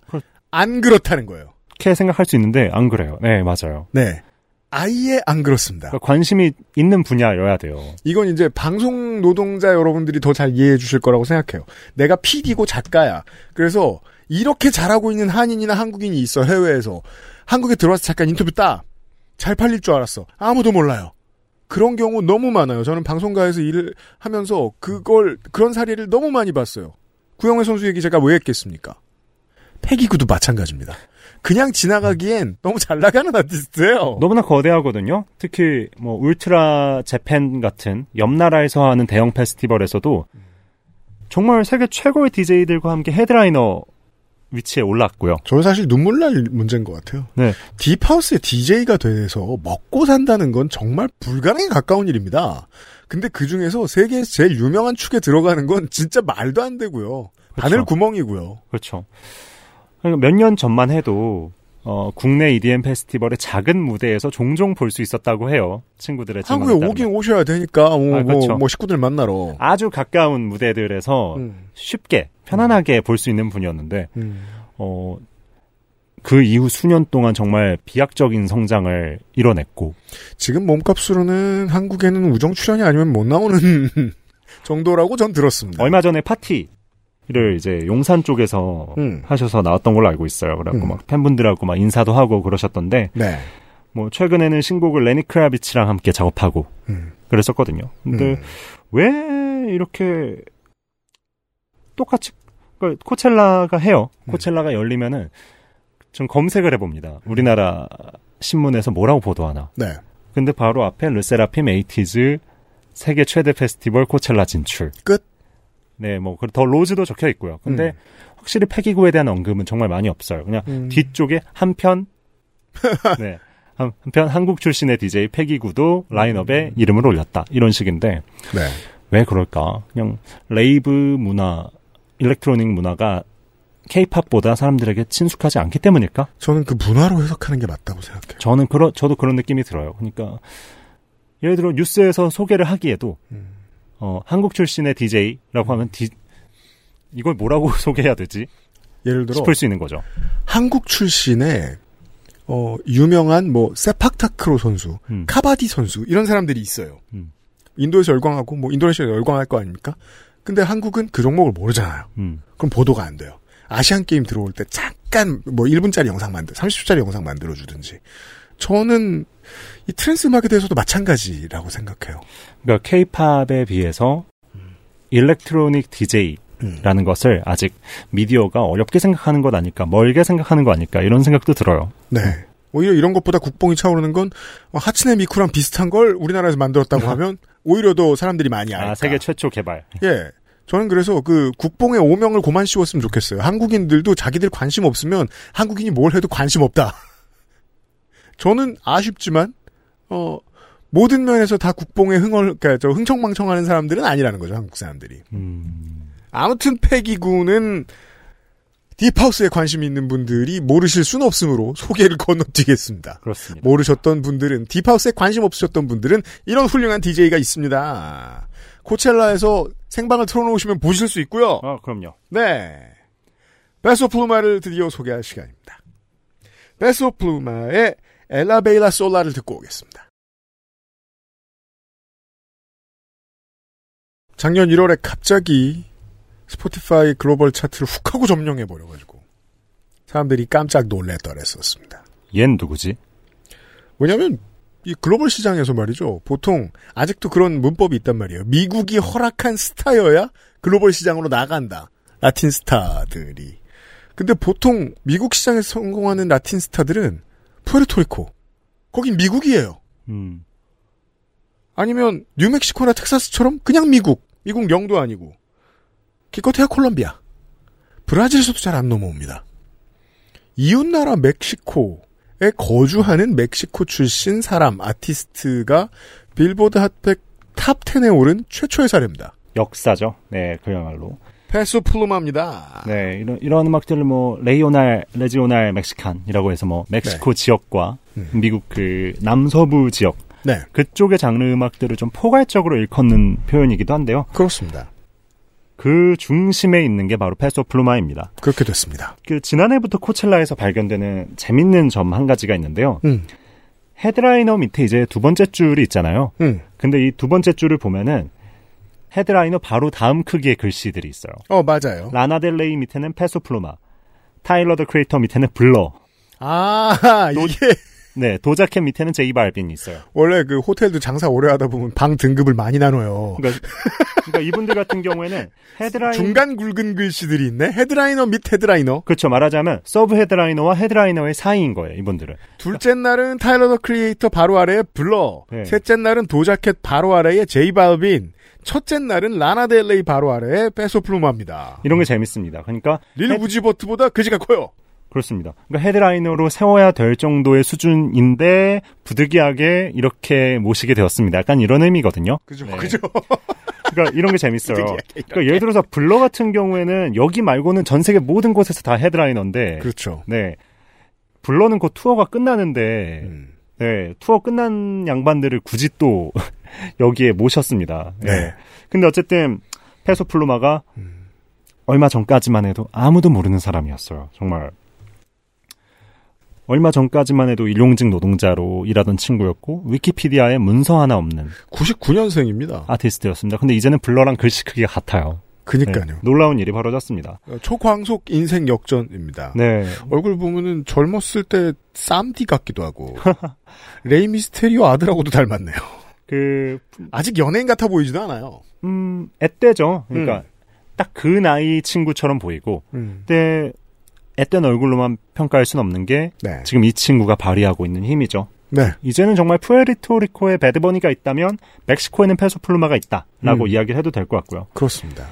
안 그렇다는 거예요.
그렇게 생각할 수 있는데 안 그래요. 네, 맞아요.
네. 아예 안 그렇습니다.
그러니까 관심이 있는 분야여야 돼요.
이건 이제 방송 노동자 여러분들이 더 잘 이해해 주실 거라고 생각해요. 내가 PD고 작가야. 그래서 이렇게 잘하고 있는 한인이나 한국인이 있어, 해외에서. 한국에 들어와서 잠깐 인터뷰 따. 잘 팔릴 줄 알았어. 아무도 몰라요. 그런 경우 너무 많아요. 저는 방송가에서 일을 하면서 그걸, 그런 사례를 너무 많이 봤어요. 구영애 선수 얘기 제가 왜 했겠습니까? 패기구도 마찬가지입니다. 그냥 지나가기엔 너무 잘 나가는 아티스트예요.
너무나 거대하거든요. 특히 뭐 울트라 재팬 같은 옆 나라에서 하는 대형 페스티벌에서도 정말 세계 최고의 DJ들과 함께 헤드라이너 위치에 올랐고요.
저는 사실 눈물 날 문제인 것 같아요.
네.
deep house의 DJ가 돼서 먹고 산다는 건 정말 불가능에 가까운 일입니다. 근데 그 중에서 세계에서 제일 유명한 축에 들어가는 건 진짜 말도 안 되고요. 바늘 구멍이고요.
그렇죠. 몇 년 전만 해도 어, 국내 EDM 페스티벌의 작은 무대에서 종종 볼 수 있었다고 해요. 친구들의
한국에 오긴. 오셔야 되니까 뭐,
아, 그렇죠.
뭐, 뭐 식구들 만나러.
아주 가까운 무대들에서
음.
쉽게 편안하게 볼수 있는 분이었는데
음.
어, 그 이후 수년 동안 정말 비약적인 성장을 이뤄냈고
지금 몸값으로는 한국에는 우정 출연이 아니면 못 나오는 *laughs* 정도라고 전 들었습니다.
얼마 전에 파티 를 이제 용산 쪽에서
음.
하셔서 나왔던 걸로 알고 있어요. 그래갖고
음.
막 팬분들하고 막 인사도 하고 그러셨던데
네.
뭐 최근에는 신곡을 레니 크라비치랑 함께 작업하고
음.
그랬었거든요. 근데
음.
왜 이렇게 똑같이 그러니까 코첼라가 해요.
음.
코첼라가 열리면은 좀 검색을 해봅니다. 우리나라 신문에서 뭐라고 보도하나.
네.
근데 바로 앞에 르세라핌 에이티즈 세계 최대 페스티벌 코첼라 진출.
끝.
네, 뭐, 더 로즈도 적혀 있고요. 근데
음.
확실히 페기 구에 대한 언급은 정말 많이 없어요. 그냥
음.
뒤쪽에 한편, *laughs* 네. 한- 한편 한국 출신의 DJ 페기 구도 라인업에
음.
이름을 올렸다. 이런 식인데,
네.
왜 그럴까? 그냥 rave 문화, electronic 문화가 케이팝보다 사람들에게 친숙하지 않기 때문일까?
저는 그 문화로 해석하는 게 맞다고 생각해요.
저는 그런, 저도 그런 느낌이 들어요. 그러니까, 예를 들어 뉴스에서 소개를 하기에도,
음.
어, 한국 출신의 DJ라고 하면 디, 이걸 뭐라고 *laughs* 소개해야 되지?
예를 들어
싶을 수 있는 거죠.
한국 출신의 어, 유명한 뭐 세팍타크로 선수,
음.
카바디 선수 이런 사람들이 있어요.
음.
인도에서 열광하고 뭐 인도네시아에서 열광할 거 아닙니까? 근데 한국은 그 종목을 모르잖아요.
음.
그럼 보도가 안 돼요. 아시안 게임 들어올 때 잠깐 뭐 1분짜리 영상 만들, 30초짜리 영상 만들어 주든지. 저는 이 trance 음악에 대해서도 마찬가지라고 생각해요.
그러니까 케이팝에 비해서 electronic DJ라는
음.
것을 아직 미디어가 어렵게 생각하는 것 아닐까, 멀게 생각하는 거 아닐까 이런 생각도 들어요.
네. 오히려 이런 것보다 국뽕이 차오르는 건 어, 하츠네 미쿠랑 비슷한 걸 우리나라에서 만들었다고 *laughs* 하면 오히려 더 사람들이 많이 알까.
아, 세계 최초 개발.
예. 저는 그래서 그 국뽕의 오명을 고만 씌웠으면 좋겠어요. 한국인들도 자기들 관심 없으면 한국인이 뭘 해도 관심 없다. *laughs* 저는 아쉽지만 어 모든 면에서 다 국뽕에 흥얼 그러니까 저 흥청망청하는 사람들은 아니라는 거죠. 한국 사람들이.
음,
아무튼 패기구는 딥하우스에 관심 있는 분들이 모르실 수는 없으므로 소개를 건너뛰겠습니다.
그렇습니다.
모르셨던 분들은 딥하우스에 관심 없으셨던 분들은 이런 훌륭한 DJ가 있습니다. 코첼라에서 생방을 틀어놓으시면 보실 수 있고요.
아, 그럼요.
네. 베소 플루마를 드디어 소개할 시간입니다. 베소 플루마의 엘라베일라 솔라를 듣고 오겠습니다. 작년 1월에 갑자기 스포티파이 글로벌 차트를 훅 하고 점령해버려가지고 사람들이 깜짝 놀랬더랬었습니다.
얜 누구지?
왜냐면 이 글로벌 시장에서 말이죠. 보통 아직도 그런 문법이 있단 말이에요. 미국이 허락한 스타여야 글로벌 시장으로 나간다. 라틴 스타들이. 근데 보통 미국 시장에서 성공하는 라틴 스타들은 푸에르토리코. 거긴 미국이에요.
음,
아니면 뉴멕시코나 텍사스처럼 그냥 미국. 미국 영도 아니고. 기껏해야 콜롬비아. 브라질에서도 잘 안 넘어옵니다. 이웃나라 멕시코에 거주하는 멕시코 출신 사람, 아티스트가 빌보드 핫 100 top 10에 오른 최초의 사례입니다.
역사죠. 네, 그야말로.
페소 플루마입니다.
네, 이런, 이런 음악들을 뭐, regional, regional Mexican이라고 해서 뭐, 멕시코 지역과
음.
미국 그 남서부 지역,
네,
그쪽의 장르 음악들을 좀 포괄적으로 일컫는 표현이기도 한데요.
그렇습니다.
그 중심에 있는 게 바로 페소 플루마입니다.
그렇게 됐습니다.
그 지난해부터 코첼라에서 발견되는 재밌는 점 한 가지가 있는데요.
음,
헤드라이너 밑에 이제 두 번째 줄이 있잖아요.
음.
근데 이 두 번째 줄을 보면은 헤드라이너 바로 다음 크기의 글씨들이 있어요.
어, 맞아요.
라나 델 레이 밑에는 페소 플루마, 타일러 더 크리에이터 밑에는 블러,
아, 이게
네 도자 캣 밑에는 제이 발빈이 있어요.
원래 그 호텔도 장사 오래 하다 보면 방 등급을 많이 나눠요.
그러니까, 그러니까 이분들 같은 경우에는 헤드라인
중간 굵은 글씨들이 있네. headliner 밑 headliner.
그렇죠 말하자면 sub headliner와 headliner의 사이인 거예요 이분들은.
둘째 날은 타일러 더 크리에이터 바로 아래에 블러.
네.
셋째 날은 도자 캣 바로 아래에 제이 발빈. 첫째 날은 라나 델 레이 바로 아래에 페소 플루마입니다.
이런 게 재밌습니다. 그러니까
릴 우지 버트보다 글씨가 커요.
그렇습니다. 그러니까 headliner로 세워야 될 정도의 수준인데 부득이하게 이렇게 모시게 되었습니다. 약간 이런 의미거든요.
그죠,
네.
그죠.
그러니까 이런 게 재밌어요. 그러니까 예를 들어서 블러 같은 경우에는 여기 말고는 전 세계 모든 곳에서 다 headliner인데
그렇죠.
네. 블러는 곧 투어가 끝나는데
음.
네, 투어 끝난 양반들을 굳이 또 여기에 모셨습니다.
네.
근데 어쨌든 페소 플루마가
음.
얼마 전까지만 해도 아무도 모르는 사람이었어요. 정말 얼마 전까지만 해도 일용직 노동자로 일하던 친구였고 위키피디아에 문서 하나 없는
99년생입니다.
아티스트였습니다. 근데 이제는 블러랑 글씨 크기가 같아요.
그니까요.
네, 놀라운 일이 벌어졌습니다.
어, 초광속 인생 역전입니다.
네.
얼굴 보면은 젊었을 때 쌈디 같기도 하고 *laughs* 레이 미스테리오 아들하고도 닮았네요.
그,
아직 연예인 같아 보이지도 않아요.
음, 앳되죠. 그러니까 딱그 나이 친구처럼 보이고,
음.
근데 앳된 얼굴로만 평가할 수는 없는 게
네.
지금 이 친구가 발휘하고 있는 힘이죠.
네.
이제는 정말 푸에르토리코에 배드버니가 있다면 멕시코에는 페소플루마가 있다라고
음.
이야기를 해도 될 것 같고요.
그렇습니다.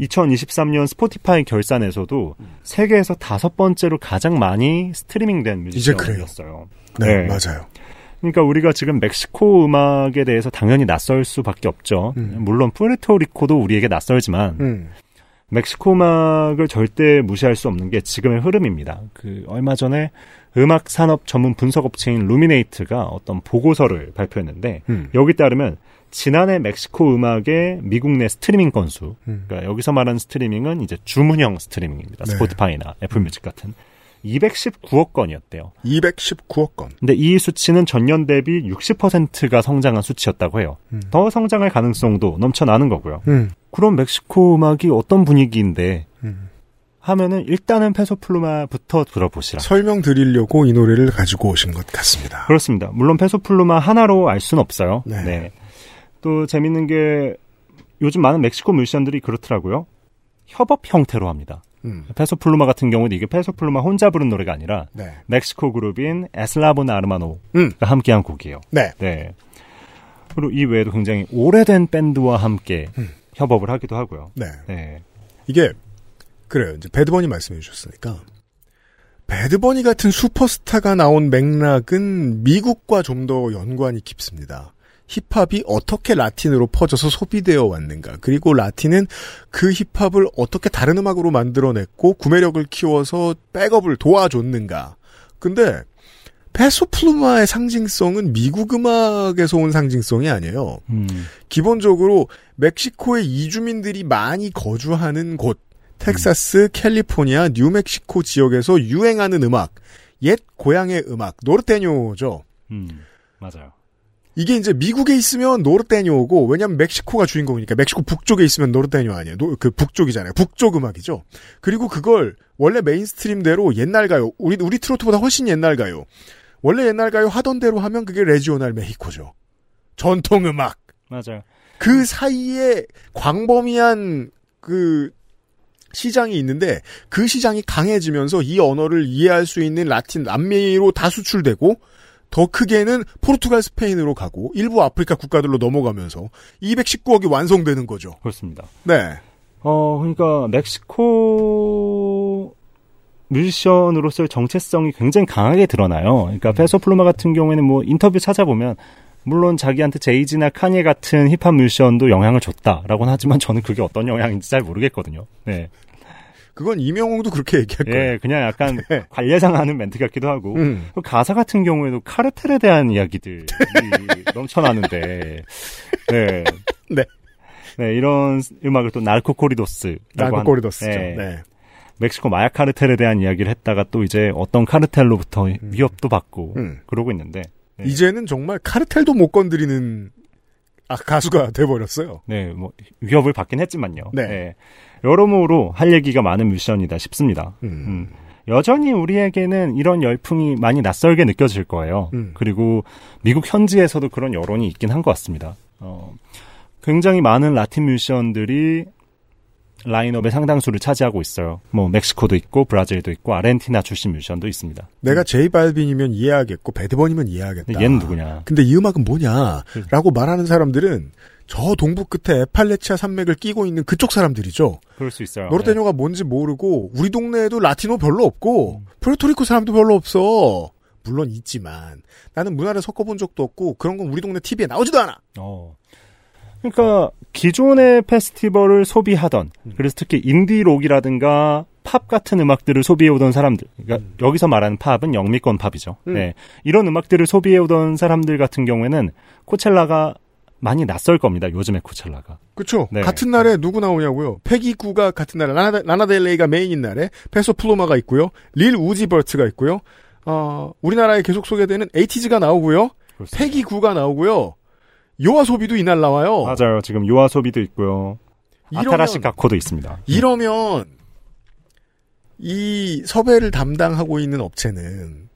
2023년 스포티파이 결산에서도 세계에서 다섯 번째로 가장 많이 스트리밍된. 뮤지션이었어요.
네,
네.
맞아요.
그러니까 우리가 지금 멕시코 음악에 대해서 당연히 낯설 수밖에 없죠.
음.
물론 푸에르토리코도 우리에게 낯설지만
음.
멕시코 음악을 절대 무시할 수 없는 게 지금의 흐름입니다. 그 얼마 전에 음악 산업 전문 분석 업체인 루미네이트가 어떤 보고서를 발표했는데
음.
여기 따르면 지난해 멕시코 음악의 미국 내 스트리밍 건수,
음.
그러니까 여기서 말하는 스트리밍은 이제 주문형 스트리밍입니다.
네.
스포티파이나 애플뮤직 같은 219억 건이었대요.
219억 건.
근데 이 수치는 전년 대비 60%가 성장한 수치였다고 해요.
음.
더 성장할 가능성도 넘쳐나는 거고요.
음.
그럼 멕시코 음악이 어떤 분위기인데
음.
하면은 일단은 페소 플루마부터 들어보시라.
설명드리려고 이 노래를 가지고 오신 것 같습니다.
그렇습니다. 물론 페소 플루마 하나로 알 수는 없어요.
네.
또 재밌는 게 요즘 많은 멕시코 뮤지션들이 그렇더라고요. 협업 형태로 합니다.
음.
페소플루마 같은 경우는 이게 페소플루마 혼자 부른 노래가 아니라
네.
멕시코 그룹인 에슬라본 아르마노가
음.
함께한 곡이에요.
네.
네. 그리고 이 외에도 굉장히 오래된 밴드와 함께
음.
협업을 하기도 하고요.
네.
네.
이게 그래요. 이제 배드버니 말씀해 주셨으니까 배드버니 같은 슈퍼스타가 나온 맥락은 미국과 좀 더 연관이 깊습니다. 힙합이 어떻게 라틴으로 퍼져서 소비되어 왔는가. 그리고 라틴은 그 힙합을 어떻게 다른 음악으로 만들어냈고 구매력을 키워서 백업을 도와줬는가. 근데 페소플루마의 상징성은 미국 음악에서 온 상징성이 아니에요.
음.
기본적으로 멕시코의 이주민들이 많이 거주하는 곳, 텍사스, 캘리포니아, 뉴멕시코 지역에서 유행하는 음악, 옛 고향의 음악, norteño죠.
음. 맞아요.
이게 이제 미국에 있으면 norteño고, 왜냐면 멕시코가 주인공이니까, 멕시코 북쪽에 있으면 norteño 아니에요. 노- 그 북쪽이잖아요. 북쪽 음악이죠. 그리고 그걸 원래 mainstream대로 옛날 가요. 우리, 우리 트로트보다 훨씬 옛날 가요. 원래 옛날 가요 하던 대로 하면 그게 regional México죠. 전통 음악.
맞아요.
그 사이에 광범위한 그 시장이 있는데 그 시장이 강해지면서 이 언어를 이해할 수 있는 라틴 남미로 다 수출되고 더 크게는 포르투갈 스페인으로 가고 일부 아프리카 국가들로 넘어가면서 219억이 완성되는 거죠.
그렇습니다.
네.
어, 그러니까 멕시코 뮤지션으로서의 정체성이 굉장히 강하게 드러나요. 그러니까 페소 플루마 같은 경우에는 뭐 인터뷰 찾아보면 물론 자기한테 제이지나 카니에 같은 힙합 뮤지션도 영향을 줬다라고는 하지만 저는 그게 어떤 영향인지 잘 모르겠거든요. 네.
그건 이명웅도 그렇게 얘기할 거예요.
예, 그냥 약간 *laughs*
네.
관례상 하는 멘트 같기도 하고
음.
그 가사 같은 경우에도 카르텔에 대한 이야기들이 *laughs* 넘쳐나는데, 네.
네.
네, 이런 음악을 또 나르코코리도스.
나르코코리도스죠.
네.
네.
멕시코 마약 카르텔에 대한 이야기를 했다가 또 이제 어떤 카르텔로부터 위협도 받고
음.
그러고 있는데, 네.
이제는 정말 카르텔도 못 건드리는 아, 가수가 돼버렸어요.
네, 뭐 위협을 받긴 했지만요.
네.
여러모로 할 얘기가 많은 뮤지션이다 싶습니다.
음.
음. 여전히 우리에게는 이런 열풍이 많이 낯설게 느껴질 거예요.
음.
그리고 미국 현지에서도 그런 여론이 있긴 한 것 같습니다. 어, 굉장히 많은 라틴 뮤지션들이 라인업의 상당수를 차지하고 있어요. 뭐 멕시코도 있고 브라질도 있고 아르헨티나 출신 뮤지션도 있습니다.
내가 제이 발빈이면 이해하겠고 배드버니면 이해하겠다.
얘는 누구냐?
근데 이 음악은 뭐냐라고 말하는 사람들은 저 동부 끝에 애팔래치아 산맥을 끼고 있는 그쪽 사람들이죠.
그럴 수 있어요.
norteño가 뭔지 모르고 우리 동네에도 라티노 별로 없고
음.
푸에르토리코 사람도 별로 없어. 물론 있지만 나는 문화를 섞어본 적도 없고 그런 건 우리 동네 TV에 나오지도 않아.
어. 그러니까 기존의 페스티벌을 소비하던 그래서 특히 인디록이라든가 팝 같은 음악들을 소비해오던 사람들 그러니까 여기서 말하는 팝은 영미권 팝이죠.
음.
네. 이런 음악들을 소비해오던 사람들 같은 경우에는 코첼라가 많이 낯설 겁니다. 요즘의 코첼라가.
그렇죠.
네.
같은 날에 누구 나오냐고요. 페기구가 같은 날에 라나, 라나델레이가 메인인 날에 페소 플루마가 있고요. 릴 우지 버트가 있고요. 어, 우리나라에 계속 소개되는 에이티즈가 나오고요. 페기구가 나오고요. 요아소비도 이날 나와요.
맞아요. 지금 요아소비도 있고요.
이러면-
아타라시 가코도 있습니다.
이러면 이 섭외를 담당하고 있는 업체는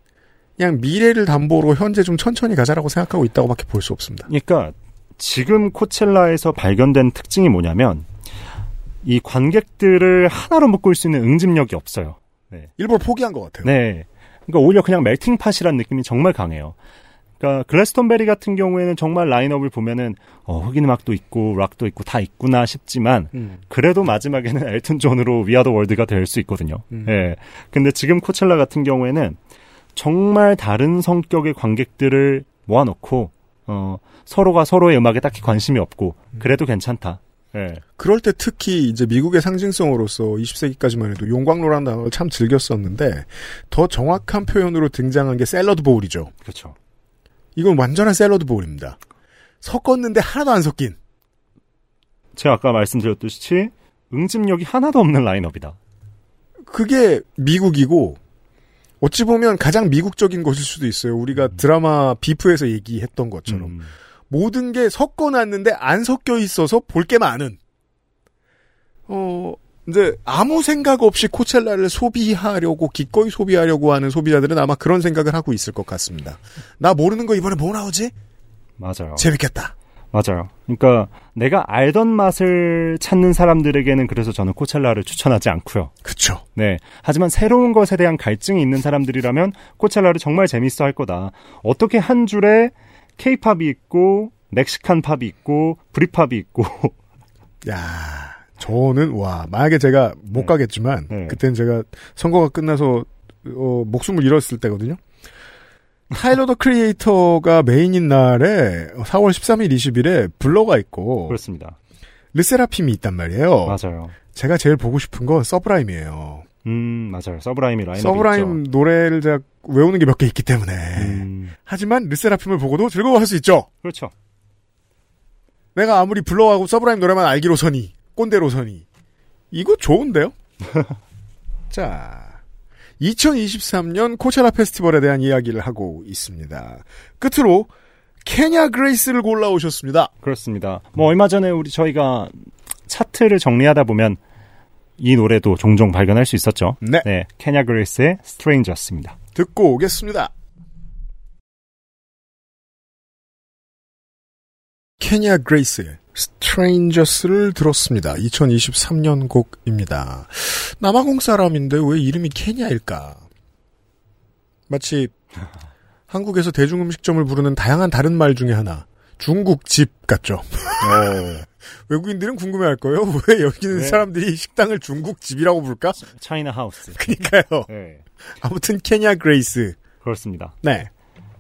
그냥 미래를 담보로 현재 좀 천천히 가자라고 생각하고 있다고밖에 볼 수 없습니다.
그러니까 지금 코첼라에서 발견된 특징이 뭐냐면 이 관객들을 하나로 묶을 수 있는 응집력이 없어요.
일부러 포기한 것 같아요.
네. 그러니까 오히려 그냥 melting pot이라는 느낌이 정말 강해요. 그러니까 글래스톤베리 같은 경우에는 정말 라인업을 보면은 어, 흑인 음악도 있고 락도 있고 다 있구나 싶지만
음.
그래도 마지막에는 엘튼 존으로 We Are the World가 될 수 있거든요.
음.
예. 근데 지금 코첼라 같은 경우에는 정말 다른 성격의 관객들을 모아놓고 어, 서로가 서로의 음악에 딱히 관심이 없고 그래도 괜찮다. 예.
그럴 때 특히 이제 미국의 상징성으로서 20세기까지만 해도 용광로라는 단어를 참 즐겼었는데 더 정확한 표현으로 등장한 게 샐러드 보울이죠.
그렇죠.
이건 완전한 샐러드 보울입니다. 섞었는데 하나도 안 섞인.
제가 아까 말씀드렸듯이 응집력이 하나도 없는 라인업이다.
그게 미국이고 어찌 보면 가장 미국적인 것일 수도 있어요. 우리가 드라마 비프에서 얘기했던 것처럼
음,
모든 게 섞어놨는데 안 섞여 있어서 볼 게 많은. 어 이제 아무 생각 없이 코첼라를 소비하려고 기꺼이 소비하려고 하는 소비자들은 아마 그런 생각을 하고 있을 것 같습니다. 나 모르는 거 이번에 뭐 나오지?
맞아요.
재밌겠다.
맞아요. 그러니까 내가 알던 맛을 찾는 사람들에게는 그래서 저는 코첼라를 추천하지 않고요.
그쵸.
네. 하지만 새로운 것에 대한 갈증이 있는 사람들이라면 코첼라를 정말 재밌어 할 거다. 어떻게 한 줄에 케이팝이 있고 멕시칸 팝이 있고 브리팝이 있고 *laughs*
야, 저는 와 만약에 제가 못
네.
가겠지만
네.
그때는 제가 선거가 끝나서 어, 목숨을 잃었을 때거든요. 타일러 더 크리에이터가 메인인 날에 4월 13일, 20일에 블러가 있고
그렇습니다.
르세라핌이 있단 말이에요.
맞아요.
제가 제일 보고 싶은 건 서브라임이에요.
음, 맞아요. 서브라임이 라인업이
서브라임 노래를 제가 외우는 게 몇 개 있기 때문에.
있죠. 음,
하지만 르세라핌을 보고도 즐거워할 수 있죠.
그렇죠.
내가 아무리 블러하고 서브라임 노래만 알기로서니 꼰대로서니 이거 좋은데요? *laughs* 자, 2023년 코첼라 페스티벌에 대한 이야기를 하고 있습니다. 끝으로 케냐 그레이스를 골라오셨습니다.
그렇습니다. 뭐 얼마 전에 우리 저희가 차트를 정리하다 보면 이 노래도 종종 발견할 수 있었죠.
네,
네, 케냐 그레이스의 Strangers입니다.
듣고 오겠습니다. 케냐 그레이스의 Strangers를 들었습니다. 2023년 곡입니다. 남아공 사람인데 왜 이름이 케냐일까? 마치 *laughs* 한국에서 대중음식점을 부르는 다양한 다른 말 중에 하나. 중국집 같죠. *laughs* 외국인들은 궁금해할 거예요. *laughs* 왜 여기는
네.
사람들이 식당을 중국집이라고 부를까?
China house.
그니까요.
네,
아무튼 케냐 그레이스.
그렇습니다.
네.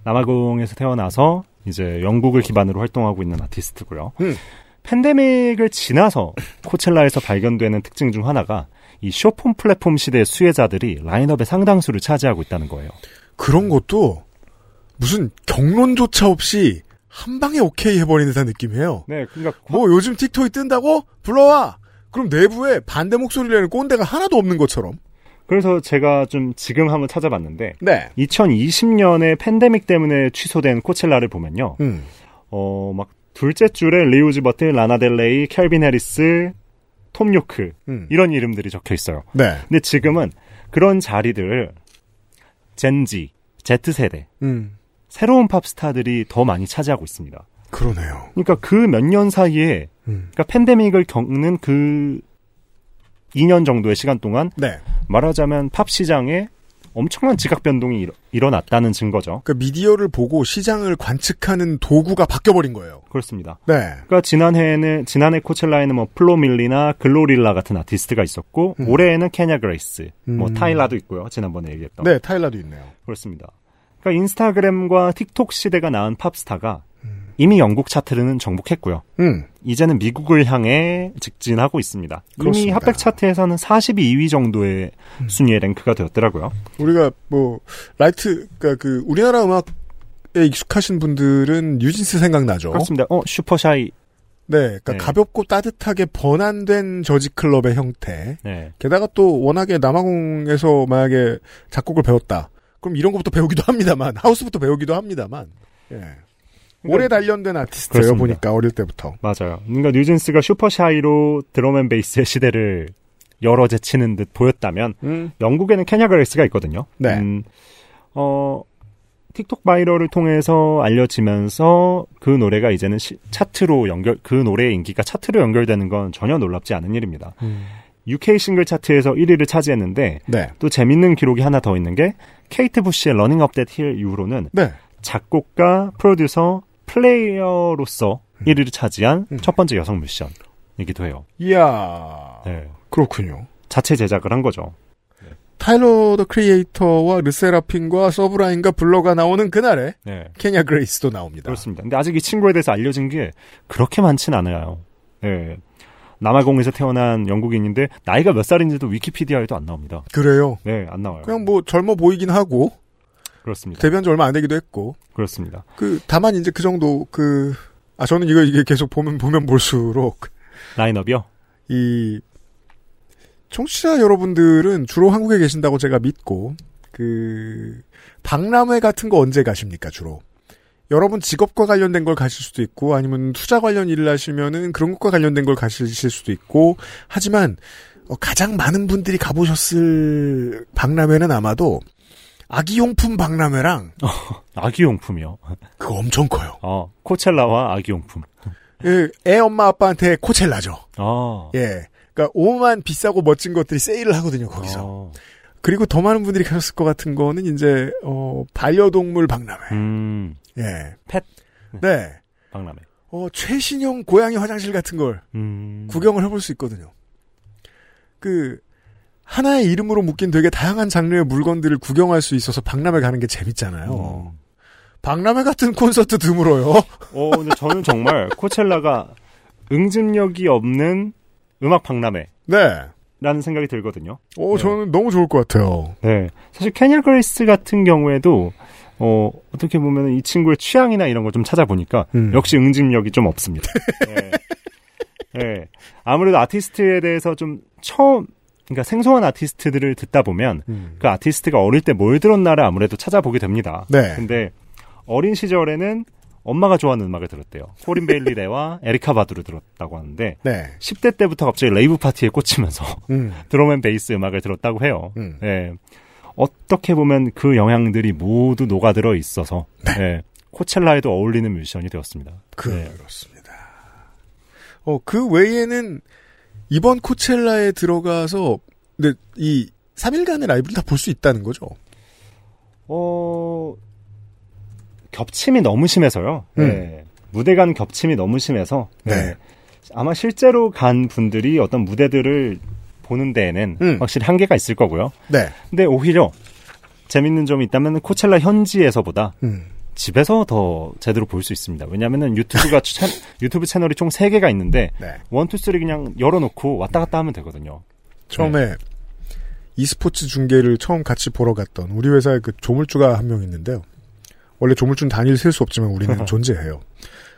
남아공에서 태어나서 이제 영국을 기반으로 활동하고 있는 아티스트고요.
음.
팬데믹을 지나서 코첼라에서 발견되는 특징 중 하나가 이 쇼폰 플랫폼 시대의 수혜자들이 라인업의 상당수를 차지하고 있다는 거예요.
그런 것도 무슨 경론조차 없이 한 방에 오케이 해버리는 듯한 느낌이에요.
네, 그러니까
뭐 요즘 틱톡이 뜬다고? 불러와! 그럼 내부에 반대 목소리를 내는 꼰대가 하나도 없는 것처럼.
그래서 제가 좀 지금 한번 찾아봤는데
네.
2020년에 팬데믹 때문에 취소된 코첼라를 보면요.
음.
어, 막 둘째 줄에 릴 우지 버트, 라나델레이, 켈빈 해리스, 톰 요크
음.
이런 이름들이 적혀 있어요.
네.
근데 지금은 그런 자리들을 Gen Z, Z세대,
음.
새로운 팝스타들이 더 많이 차지하고 있습니다.
그러네요.
그러니까 그 몇 년 사이에
음.
그러니까 팬데믹을 겪는 그 2년 정도의 시간 동안
네.
말하자면 팝 시장에 엄청난 지각 변동이 일어- 일어났다는 증거죠.
그 미디어를 보고 시장을 관측하는 도구가 바뀌어 버린 거예요.
그렇습니다.
네.
그러니까 지난해에는 지난해 코첼라에는 뭐 플로밀리나 글로릴라 같은 아티스트가 있었고
음.
올해에는 케냐 그레이스, 뭐
음.
타일라도 있고요. 지난번에 얘기했던
네, 타일라도 있네요.
그렇습니다. 그러니까 인스타그램과 틱톡 시대가 낳은 팝스타가
음.
이미 영국 차트는 정복했고요.
음.
이제는 미국을 향해 직진하고 있습니다. 이미
그렇습니다.
핫백 차트에서는 42위 정도의
음.
순위에 랭크가 되었더라고요.
우리가 뭐 light 그러니까 그 우리나라 음악에 익숙하신 분들은 뉴진스 생각나죠.
그렇습니다. 어 Super Shy.
네, 그러니까
네.
가볍고 따뜻하게 번안된 Jersey club의 형태.
네.
게다가 또 워낙에 남아공에서 만약에 작곡을 배웠다. 그럼 이런 것부터 배우기도 합니다만 하우스부터 배우기도 합니다만. 예. 오래 단련된 아티스트예요
그렇습니다.
보니까 어릴 때부터.
맞아요. 그러니까 뉴진스가 슈퍼샤이로 드럼앤 베이스의 시대를 열어 제치는 듯 보였다면
음.
영국에는 케냐 그레이스가 있거든요.
네.
음, 어, 틱톡 viral을 통해서 알려지면서 그 노래가 이제는 시- 차트로 연결, 그 노래의 인기가 차트로 연결되는 건 전혀 놀랍지 않은 일입니다. UK 싱글 차트에서 1위를 차지했는데
네.
또 재밌는 기록이 하나 더 있는 게 케이트 부시의 Running Up That Hill 이후로는
네.
작곡가, 프로듀서, 플레이어로서 1위를 차지한
음.
첫 번째 여성 뮤지션이기도 해요.
이야.
네.
그렇군요.
자체 제작을 한 거죠.
타일러 더 크리에이터와 르세라핌과 서브라임과 블러가 나오는 그날에
네.
케냐 그레이스도 나옵니다.
그렇습니다. 근데 아직 이 친구에 대해서 알려진 게 그렇게 많진 않아요. 예. 남아공에서 태어난 영국인인데 나이가 몇 살인지도 위키피디아에도 안 나옵니다.
그래요.
네, 안 나와요.
그냥 뭐 젊어 보이긴 하고
그렇습니다.
데뷔한 지 얼마 안 되기도 했고
그렇습니다.
그 다만 이제 그 정도 그 아 저는 이거 이게 계속 보면 보면 볼수록
라인업이요?
이 청취자 여러분들은 주로 한국에 계신다고 제가 믿고 그 박람회 같은 거 언제 가십니까 주로? 여러분 직업과 관련된 걸 가실 수도 있고 아니면 투자 관련 일을 하시면은 그런 것과 관련된 걸 가실 수도 있고 하지만 어, 가장 많은 분들이 가보셨을 박람회는 아마도 아기용품 박람회랑
아기용품이요.
그거 엄청 커요.
어, 코첼라와 아기용품.
예, 애 엄마 아빠한테 코첼라죠.
아.
예. 그러니까 오만 비싸고 멋진 것들이 세일을 하거든요 거기서.
어.
그리고 더 많은 분들이 가셨을 것 같은 거는 이제 어 반려동물 박람회.
음,
예.
펫
네.
박람회.
어 최신형 고양이 화장실 같은 걸
음.
구경을 해볼 수 있거든요. 그 하나의 이름으로 묶인 되게 다양한 장르의 물건들을 구경할 수 있어서 박람회 가는 게 재밌잖아요.
음.
박람회 같은 콘서트 드물어요. *laughs*
어, 근데 저는 정말 코첼라가 응집력이 없는 음악 박람회라는
네.
생각이 들거든요.
어,
네.
저는 너무 좋을 것 같아요.
네. 사실 케냐 그레이스 같은 경우에도 어, 어떻게 보면 이 친구의 취향이나 이런 걸 좀 찾아보니까
음.
역시 응집력이 좀 없습니다. *laughs* 네. 네. 아무래도 아티스트에 대해서 좀 처음 그러니까 생소한 아티스트들을 듣다 보면
음.
그 아티스트가 어릴 때 뭘 들었나를 아무래도 찾아보게 됩니다.
네.
근데 어린 시절에는 엄마가 좋아하는 음악을 들었대요. 코린 베일리 래와 *laughs* 에리카 바두를 들었다고 하는데
네.
10대 때부터 갑자기 rave 파티에 꽂히면서
음. *laughs*
drum and bass 음악을 들었다고 해요.
음.
예. 어떻게 보면 그 영향들이 모두 녹아들어 있어서 예. 코첼라에도 어울리는 뮤지션이 되었습니다. 네.
그렇습니다. 어, 그 외에는 이번 코첼라에 들어가서 근데 이 3일간의 라이브를 다 볼 수 있다는 거죠.
어, 겹침이 너무 심해서요.
음.
네. 무대 간 겹침이 너무 심해서
네.
네. 아마 실제로 간 분들이 어떤 무대들을 보는 데에는
음.
확실히 한계가 있을 거고요.
네.
근데 오히려 재밌는 점이 있다면 코첼라 현지에서보다
음.
집에서 더 제대로 볼 수 있습니다. 왜냐하면 유튜브가 *laughs* 채, 유튜브 채널이 총 3개가 있는데
네.
one, two, three 그냥 열어 놓고 왔다 갔다 하면 되거든요.
처음에 e스포츠 중계를 처음 같이 보러 갔던 우리 회사에 그 조물주가 한 명 있는데요. 원래 조물주는 단일 셀 수 없지만 우리는 *laughs* 존재해요.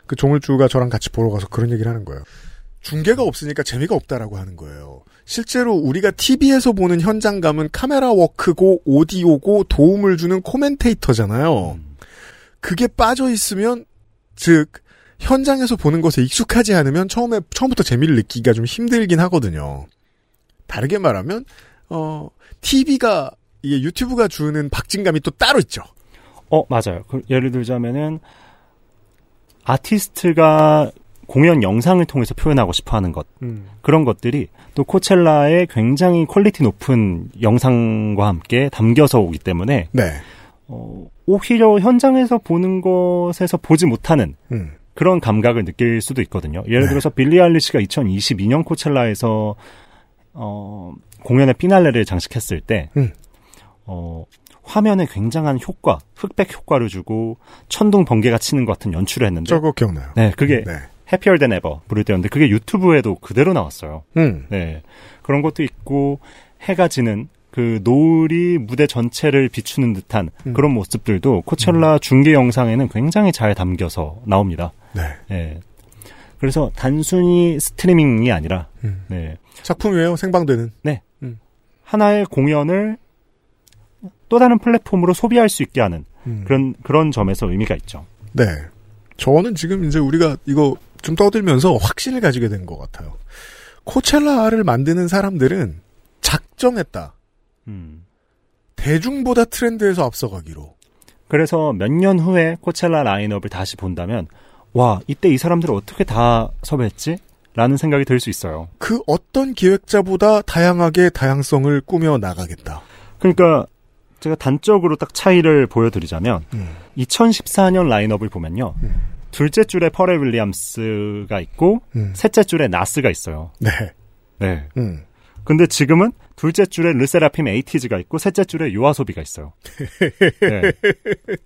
그 조물주가 저랑 같이 보러 가서 그런 얘기를 하는 거예요. 중계가 없으니까 재미가 없다라고 하는 거예요. 실제로 우리가 TV에서 보는 현장감은 카메라 워크고 오디오고 도움을 주는 코멘테이터잖아요. 그게 빠져 있으면 즉 현장에서 보는 것에 익숙하지 않으면 처음에 처음부터 재미를 느끼기가 좀 힘들긴 하거든요. 다르게 말하면 어 TV가 이게 유튜브가 주는 박진감이 또 따로 있죠.
어, 맞아요. 그 예를 들자면은 아티스트가 공연 영상을 통해서 표현하고 싶어 하는 것. 그런 것들이 또 코첼라의 굉장히 quality 높은 영상과 함께 담겨서 오기 때문에
네.
어, 오히려 현장에서 보는 것에서 보지 못하는
음.
그런 감각을 느낄 수도 있거든요. 예를
네.
들어서 빌리 아일리시가 2022년 코첼라에서 어, 공연의 피날레를 장식했을 때
음.
어, 화면에 굉장한 효과, 흑백 효과를 주고 천둥 번개가 치는 것 같은 연출을 했는데
저거 기억나요.
네, 그게
네.
해피얼 댄 에버 부를 때였는데 그게 유튜브에도 그대로 나왔어요.
음.
네. 그런 것도 있고 해가 지는 그 노을이 무대 전체를 비추는 듯한
음.
그런 모습들도 코첼라 중계 영상에는 굉장히 잘 담겨서 나옵니다.
네.
네. 그래서 단순히 스트리밍이 아니라
음.
네.
작품이에요. 생방되는.
하나의 공연을 또 다른 플랫폼으로 소비할 수 있게 하는
음.
그런 그런 점에서 의미가 있죠.
네. 저는 지금 이제 우리가 이거 좀 떠들면서 확신을 가지게 된 것 같아요. 코첼라를 만드는 사람들은 작정했다.
음.
대중보다 트렌드에서 앞서가기로.
그래서 몇 년 후에 코첼라 라인업을 다시 본다면 와 이때 이 사람들을 어떻게 다 섭외했지? 라는 생각이 들 수 있어요.
그 어떤 기획자보다 다양하게 다양성을 꾸며 나가겠다.
그러니까 제가 단적으로 딱 차이를 보여드리자면
음.
2014년 라인업을 보면요.
음.
둘째 줄에 퍼렐 윌리엄스가 있고
음.
셋째 줄에 나스가 있어요.
네.
네.
음.
근데 지금은 둘째 줄에 르세라핌 에이티즈가 있고 셋째 줄에 요아소비가 있어요. 네. *laughs*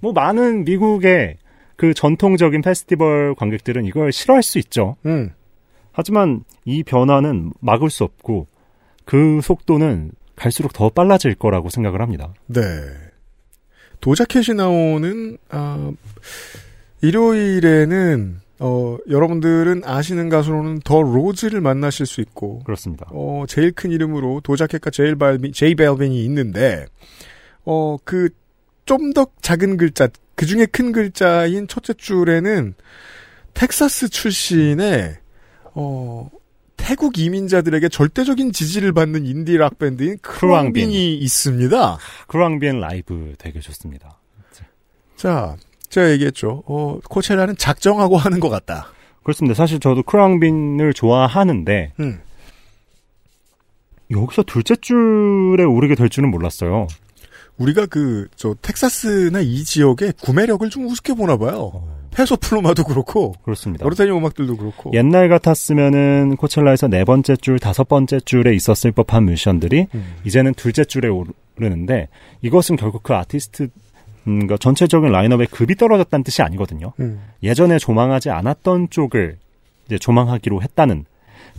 뭐 많은 미국의 그 전통적인 페스티벌 관객들은 이걸 싫어할 수 있죠.
음.
하지만 이 변화는 막을 수 없고 그 속도는 갈수록 더 빨라질 거라고 생각을 합니다.
네. 도자켓이 나오는 아, 일요일에는 어, 여러분들은 아시는 가수로는 더 로즈를 만나실 수 있고
그렇습니다.
어, 제일 큰 이름으로 도자켓과 제일 발빈, 제이 벨빈이 있는데 어, 그 좀 더 작은 글자 그 중에 큰 글자인 첫째 줄에는 텍사스 출신의 어, 태국 이민자들에게 절대적인 지지를 받는 인디 락 밴드인
크루앙빈.
크루앙빈이 있습니다.
크루앙비엔 라이브 되게 좋습니다.
자, 제가 얘기했죠. 어, 코첼라는 작정하고 하는 것 같다.
그렇습니다. 사실 저도 크루앙빈을 좋아하는데
음.
여기서 둘째 줄에 오르게 될 줄은 몰랐어요.
우리가 그, 저, 텍사스나 이 지역의 구매력을 좀 우습게 보나 봐요. 페소 플루마도 그렇고,
그렇습니다.
오르타니 음악들도 그렇고.
옛날 같았으면은 코첼라에서 네 번째 줄, 다섯 번째 줄에 있었을 법한 뮤지션들이
음.
이제는 둘째 줄에 오르는데 이것은 결국 그 아티스트 음, 그 전체적인 라인업의 급이 떨어졌다는 뜻이 아니거든요.
음.
예전에 조망하지 않았던 쪽을 이제 조망하기로 했다는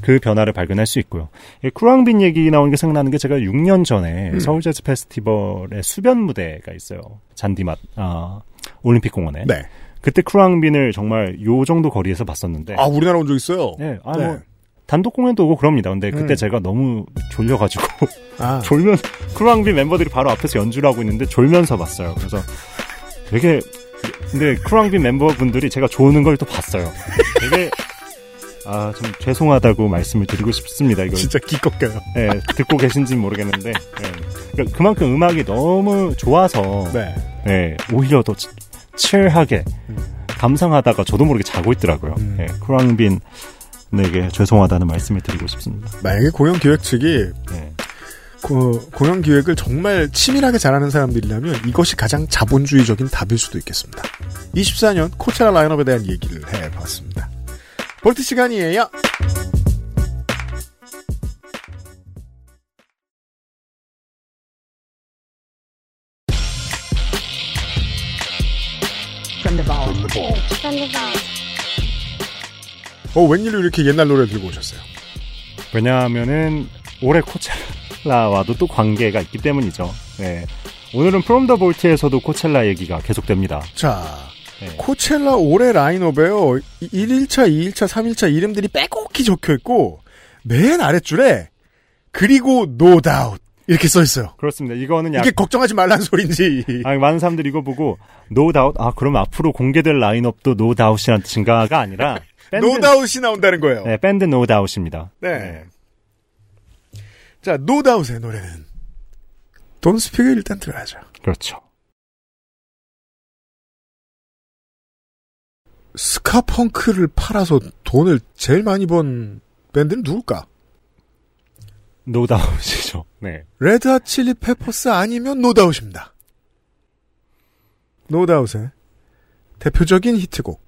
그 변화를 발견할 수 있고요. 이 크루앙빈 얘기 나오는 게 생각나는 게 제가 6년 전에
음.
서울 재즈 페스티벌의 수변 무대가 있어요. 잔디마당 아, 올림픽 공원에.
네.
그때 크루앙빈을 정말 요 정도 거리에서 봤었는데
아, 우리나라 온 적 있어요?
네, 아,
네.
뭐, 단독 공연도 오고 그럽니다. 근데 그때
음.
제가 너무 졸려가지고,
아, *laughs*
졸면, 크루앙비 멤버들이 바로 앞에서 연주를 하고 있는데 졸면서 봤어요. 그래서 되게, 근데 크루앙비 멤버분들이 제가 조는 걸 또 봤어요. 되게, 아, 좀 죄송하다고 말씀을 드리고 싶습니다. 이거,
진짜 기껏겨요.
예, 듣고 계신지는 모르겠는데, 예. 그러니까 그만큼 음악이 너무 좋아서,
네.
예, 오히려 더 chi- chill하게
음.
감상하다가 저도 모르게 자고 있더라고요.
음.
예, 크루앙빈 에게 죄송하다는 말씀을 드리고 싶습니다.
만약에 공연 기획 측이
예.
그 공연 기획을 정말 치밀하게 잘하는 사람들이라면 이것이 가장 자본주의적인 답일 수도 있겠습니다. 24년 코첼라 라인업에 대한 얘기를 해봤습니다. 볼트 시간이에요.
From the vault.
어, 웬일로 이렇게 옛날 노래 들고 오셨어요?
왜냐하면은 올해 코첼라와도 또 관계가 있기 때문이죠. 예. 오늘은 프롬 더 볼트에서도 코첼라 얘기가 계속됩니다.
자,
예.
코첼라 올해 라인업에요. 1일차, 2일차, 3일차 이름들이 빼곡히 적혀 있고 맨 아랫줄에 그리고 노 다웃 이렇게 써 있어요.
그렇습니다. 이거는 약
이게 걱정하지 말라는 소린지.
아, 많은 사람들이 이거 보고 노 다웃 아 그럼 앞으로 공개될 라인업도 no doubt이라는 뜻인가가 아니라 밴드
노 다웃이 나온다는 거예요.
네, 밴드 노 다웃입니다.
네. 자, 노 다웃의 노래는 Don't Speak을 일단 들어야죠.
그렇죠.
스카펑크를 팔아서 돈을 제일 많이 번 밴드는 누굴까?
노 다웃이죠. *laughs* 네.
레드핫 칠리 페퍼스 아니면 노다웃입니다. 노다웃의 대표적인 히트곡.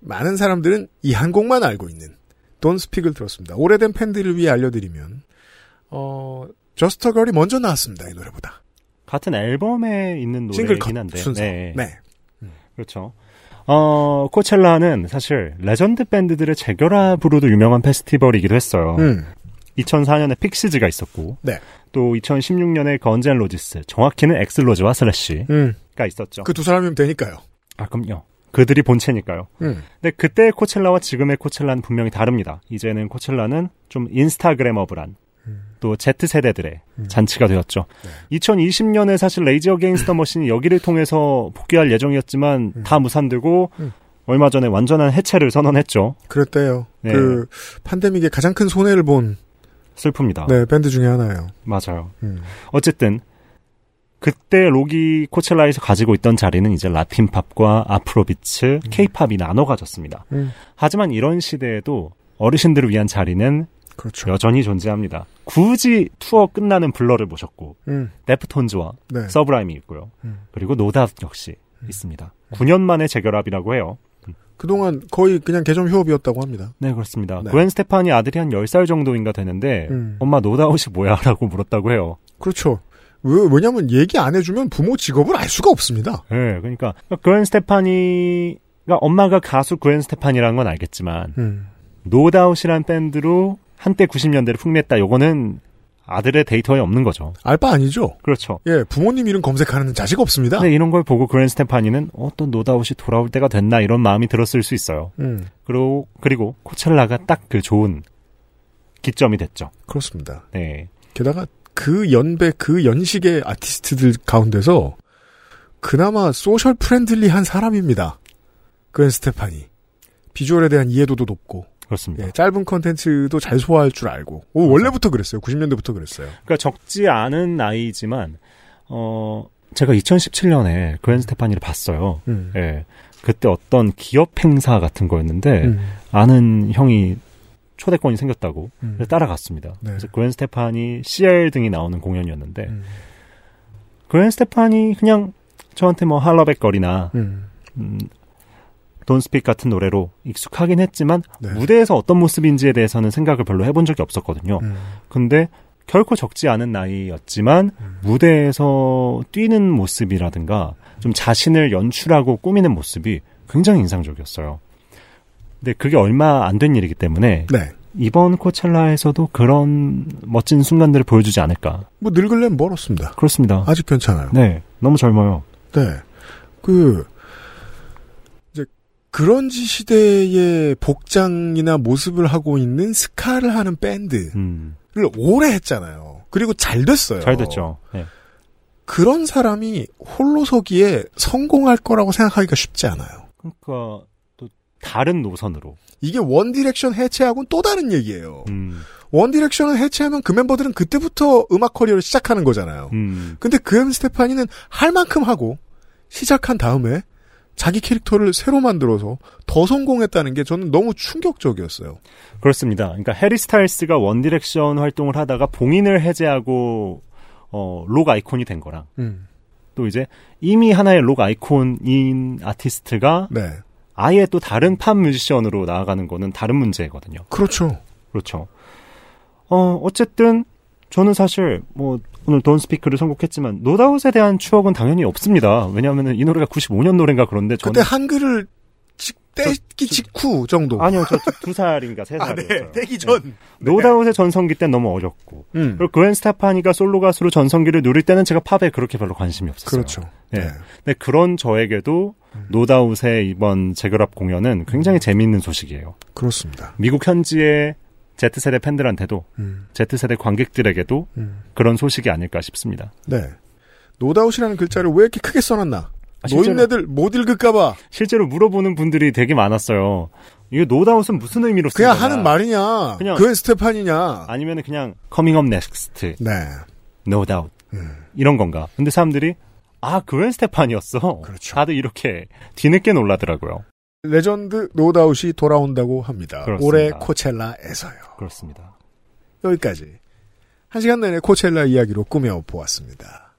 많은 사람들은 이 한 곡만 알고 있는 Don't Speak을 들었습니다. 오래된 팬들을 위해 알려드리면 어 Just a Girl이 먼저 나왔습니다. 이 노래보다.
같은 앨범에 있는 노래이긴
컷
한데.
순서.
네.
네.
그렇죠. 어, 코첼라는 사실 레전드 밴드들의 재결합으로도 유명한 페스티벌이기도 했어요.
음.
2004년에 픽시즈가 있었고,
네.
또 2016년에 건즈 앤 로지스, 정확히는 액슬 로즈와 슬래시가
음.
있었죠.
그 두 사람이면 되니까요.
아, 그럼요. 그들이 본체니까요.
음.
근데 그때의 코첼라와 지금의 코첼라는 분명히 다릅니다. 이제는 코첼라는 좀 Instagrammable한 또 Z세대들의 잔치가 되었죠. 2020년에 사실 레이지 어게인스트 더 머신이 여기를 통해서 복귀할 예정이었지만 다 무산되고
음.
얼마 전에 완전한 해체를 선언했죠.
그랬대요.
네.
그 팬데믹에 가장 큰 손해를 본
슬픕니다.
네, 밴드 중에 하나예요.
맞아요.
음.
어쨌든 그때 록이 코첼라에서 가지고 있던 자리는 이제 라틴 팝과 Afrobeats, 케이팝이 나눠 가졌습니다.
음.
하지만 이런 시대에도 어르신들을 위한 자리는
그렇죠.
여전히 존재합니다. 굳이 투어 끝나는 Blur를 모셨고
음.
Deftones와
네.
Sublime이 있고요.
음.
그리고 No Doubt 역시 있습니다. 9년 만에 재결합이라고 해요.
그동안 거의 그냥 개점 휴업이었다고 합니다.
네, 그렇습니다.
네.
그웬 스테파니 아들이 한 10살 정도인가 되는데
음.
엄마 노다웃이 뭐야? *laughs* 라고 물었다고 해요.
그렇죠. 왜, 왜냐면 얘기 안 해주면 부모 직업을 알 수가 없습니다.
네, 그러니까 그웬 스테파니가 엄마가 가수 그웬 스테파니라는 건 알겠지만
음.
No Doubt이란 밴드로 한때 90년대를 풍미했다. 요거는 아들의 데이터에 없는 거죠.
알바 아니죠?
그렇죠.
예, 부모님 이름 검색하는 자식 없습니다.
근데 이런 걸 보고 그웬 스테파니는 어, 또 노다웃이 돌아올 때가 됐나 이런 마음이 들었을 수 있어요.
음,
그리고 그리고 코첼라가 딱 그 좋은 기점이 됐죠.
그렇습니다.
네.
게다가 그 연배, 그 연식의 아티스트들 가운데서 그나마 social friendly한 사람입니다. 그앤 스테파니. 비주얼에 대한 이해도도 높고,
그렇습니다.
예, 짧은 컨텐츠도 잘 소화할 줄 알고. 오, 원래부터 그랬어요. 90년대부터 그랬어요.
그러니까 적지 않은 나이지만 어 제가 2017년에 그랜 스테파니를 봤어요.
음.
예. 그때 어떤 기업 행사 같은 거였는데
음.
아는 형이 초대권이 생겼다고
음.
따라갔습니다.
네.
그래서 그랜 스테파니 CL 등이 나오는 공연이었는데
음.
그랜 스테파니 그냥 저한테 뭐 할러백 거리나
음.
음, 돈스픽 같은 노래로 익숙하긴 했지만
네.
무대에서 어떤 모습인지에 대해서는 생각을 별로 해본 적이 없었거든요.
음.
근데 결코 적지 않은 나이였지만
음.
무대에서 뛰는 모습이라든가 좀 자신을 연출하고 꾸미는 모습이 굉장히 인상적이었어요. 근데 그게 얼마 안 된 일이기 때문에
네.
이번 코첼라에서도 그런 멋진 순간들을 보여주지 않을까.
뭐 늙을래면 멀었습니다.
그렇습니다.
아직 괜찮아요.
네, 너무 젊어요.
네. 그, 그런지 시대의 복장이나 모습을 하고 있는 스카를 하는 밴드를
음,
오래 했잖아요. 그리고 잘 됐어요.
잘 됐죠. 네.
그런 사람이 홀로서기에 성공할 거라고 생각하기가 쉽지 않아요.
그러니까 또 다른 노선으로.
이게 One Direction 해체하고는 또 다른 얘기예요.
음,
One Direction을 해체하면 그 멤버들은 그때부터 음악 커리어를 시작하는 거잖아요.
음,
근데 그웬 스테파니는 할 만큼 하고 시작한 다음에 자기 캐릭터를 새로 만들어서 더 성공했다는 게 저는 너무 충격적이었어요.
그렇습니다. 그러니까 해리 스타일스가 One Direction 활동을 하다가 봉인을 해제하고 어, 록 아이콘이 된 거랑
음.
또 이제 이미 하나의 록 아이콘인 아티스트가
네.
아예 또 다른 팝 뮤지션으로 나아가는 거는 다른 문제거든요.
그렇죠.
그렇죠. 어, 어쨌든 저는 사실 뭐 오늘 Don't Speak를 선곡했지만 노다웃에 대한 추억은 당연히 없습니다. 왜냐하면 이 노래가 95년 노래인가 그런데 저는
그때 한글을 직, 떼기 직후 정도.
아니요 저 *laughs* 두 살인가 세
아,
살이었어요.
떼기 전.
No Doubt의 전성기 땐 너무 어렸고
음.
그리고 그웬 스테파니가 솔로 가수로 전성기를 누릴 때는 제가 팝에 그렇게 별로 관심이 없었어요.
그렇죠.
네.
네.
근데 그런 저에게도 No Doubt의 이번 재결합 공연은 굉장히 재미있는 소식이에요.
그렇습니다.
미국 현지의 Z세대 팬들한테도
음.
Z세대 관객들에게도
음.
그런 소식이 아닐까 싶습니다.
네. No Doubt이라는 글자를 왜 이렇게 크게 써놨나?
아,
노인네들 못 읽을까봐
실제로 물어보는 분들이 되게 많았어요. 이거 No Doubt은 무슨 의미로 쓴
그냥
거냐?
하는 말이냐?
그냥-
그웬 스테파니냐?
아니면 그냥 coming up next,
네.
no doubt
음.
이런 건가? 근데 사람들이 아 그웬 스테파니였어.
그렇죠.
다들 이렇게 뒤늦게 놀라더라고요.
레전드 노다웃이 돌아온다고 합니다.
그렇습니다.
올해 코첼라에서요.
그렇습니다.
여기까지 한 시간 내내 코첼라 이야기로 꾸며보았습니다.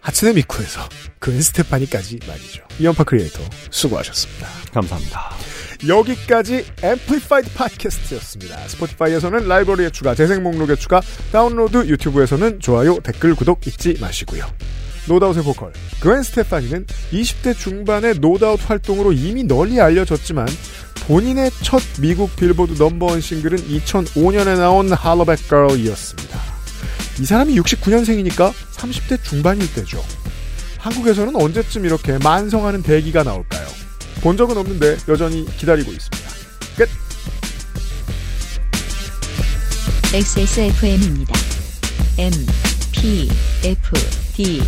하츠네 미쿠에서 그웬 스테파니까지 말이죠. 이현파 크리에이터 수고하셨습니다.
감사합니다.
여기까지 Amplified 팟캐스트였습니다. 스포티파이에서는 라이브러리에 추가, 재생 목록에 추가, 다운로드, 유튜브에서는 좋아요, 댓글, 구독 잊지 마시고요. No Doubt의 보컬 그웬 스테파니는 20대 중반의 No Doubt 활동으로 이미 널리 알려졌지만 본인의 첫 미국 빌보드 number one 싱글은 2005년에 나온 Hollaback Girl이었습니다. 이 사람이 69년생이니까 30대 중반일 때죠. 한국에서는 언제쯤 이렇게 만성하는 대기가 나올까요? 본 적은 없는데 여전히 기다리고 있습니다. 끝!
XSFM입니다. M, P, F, D,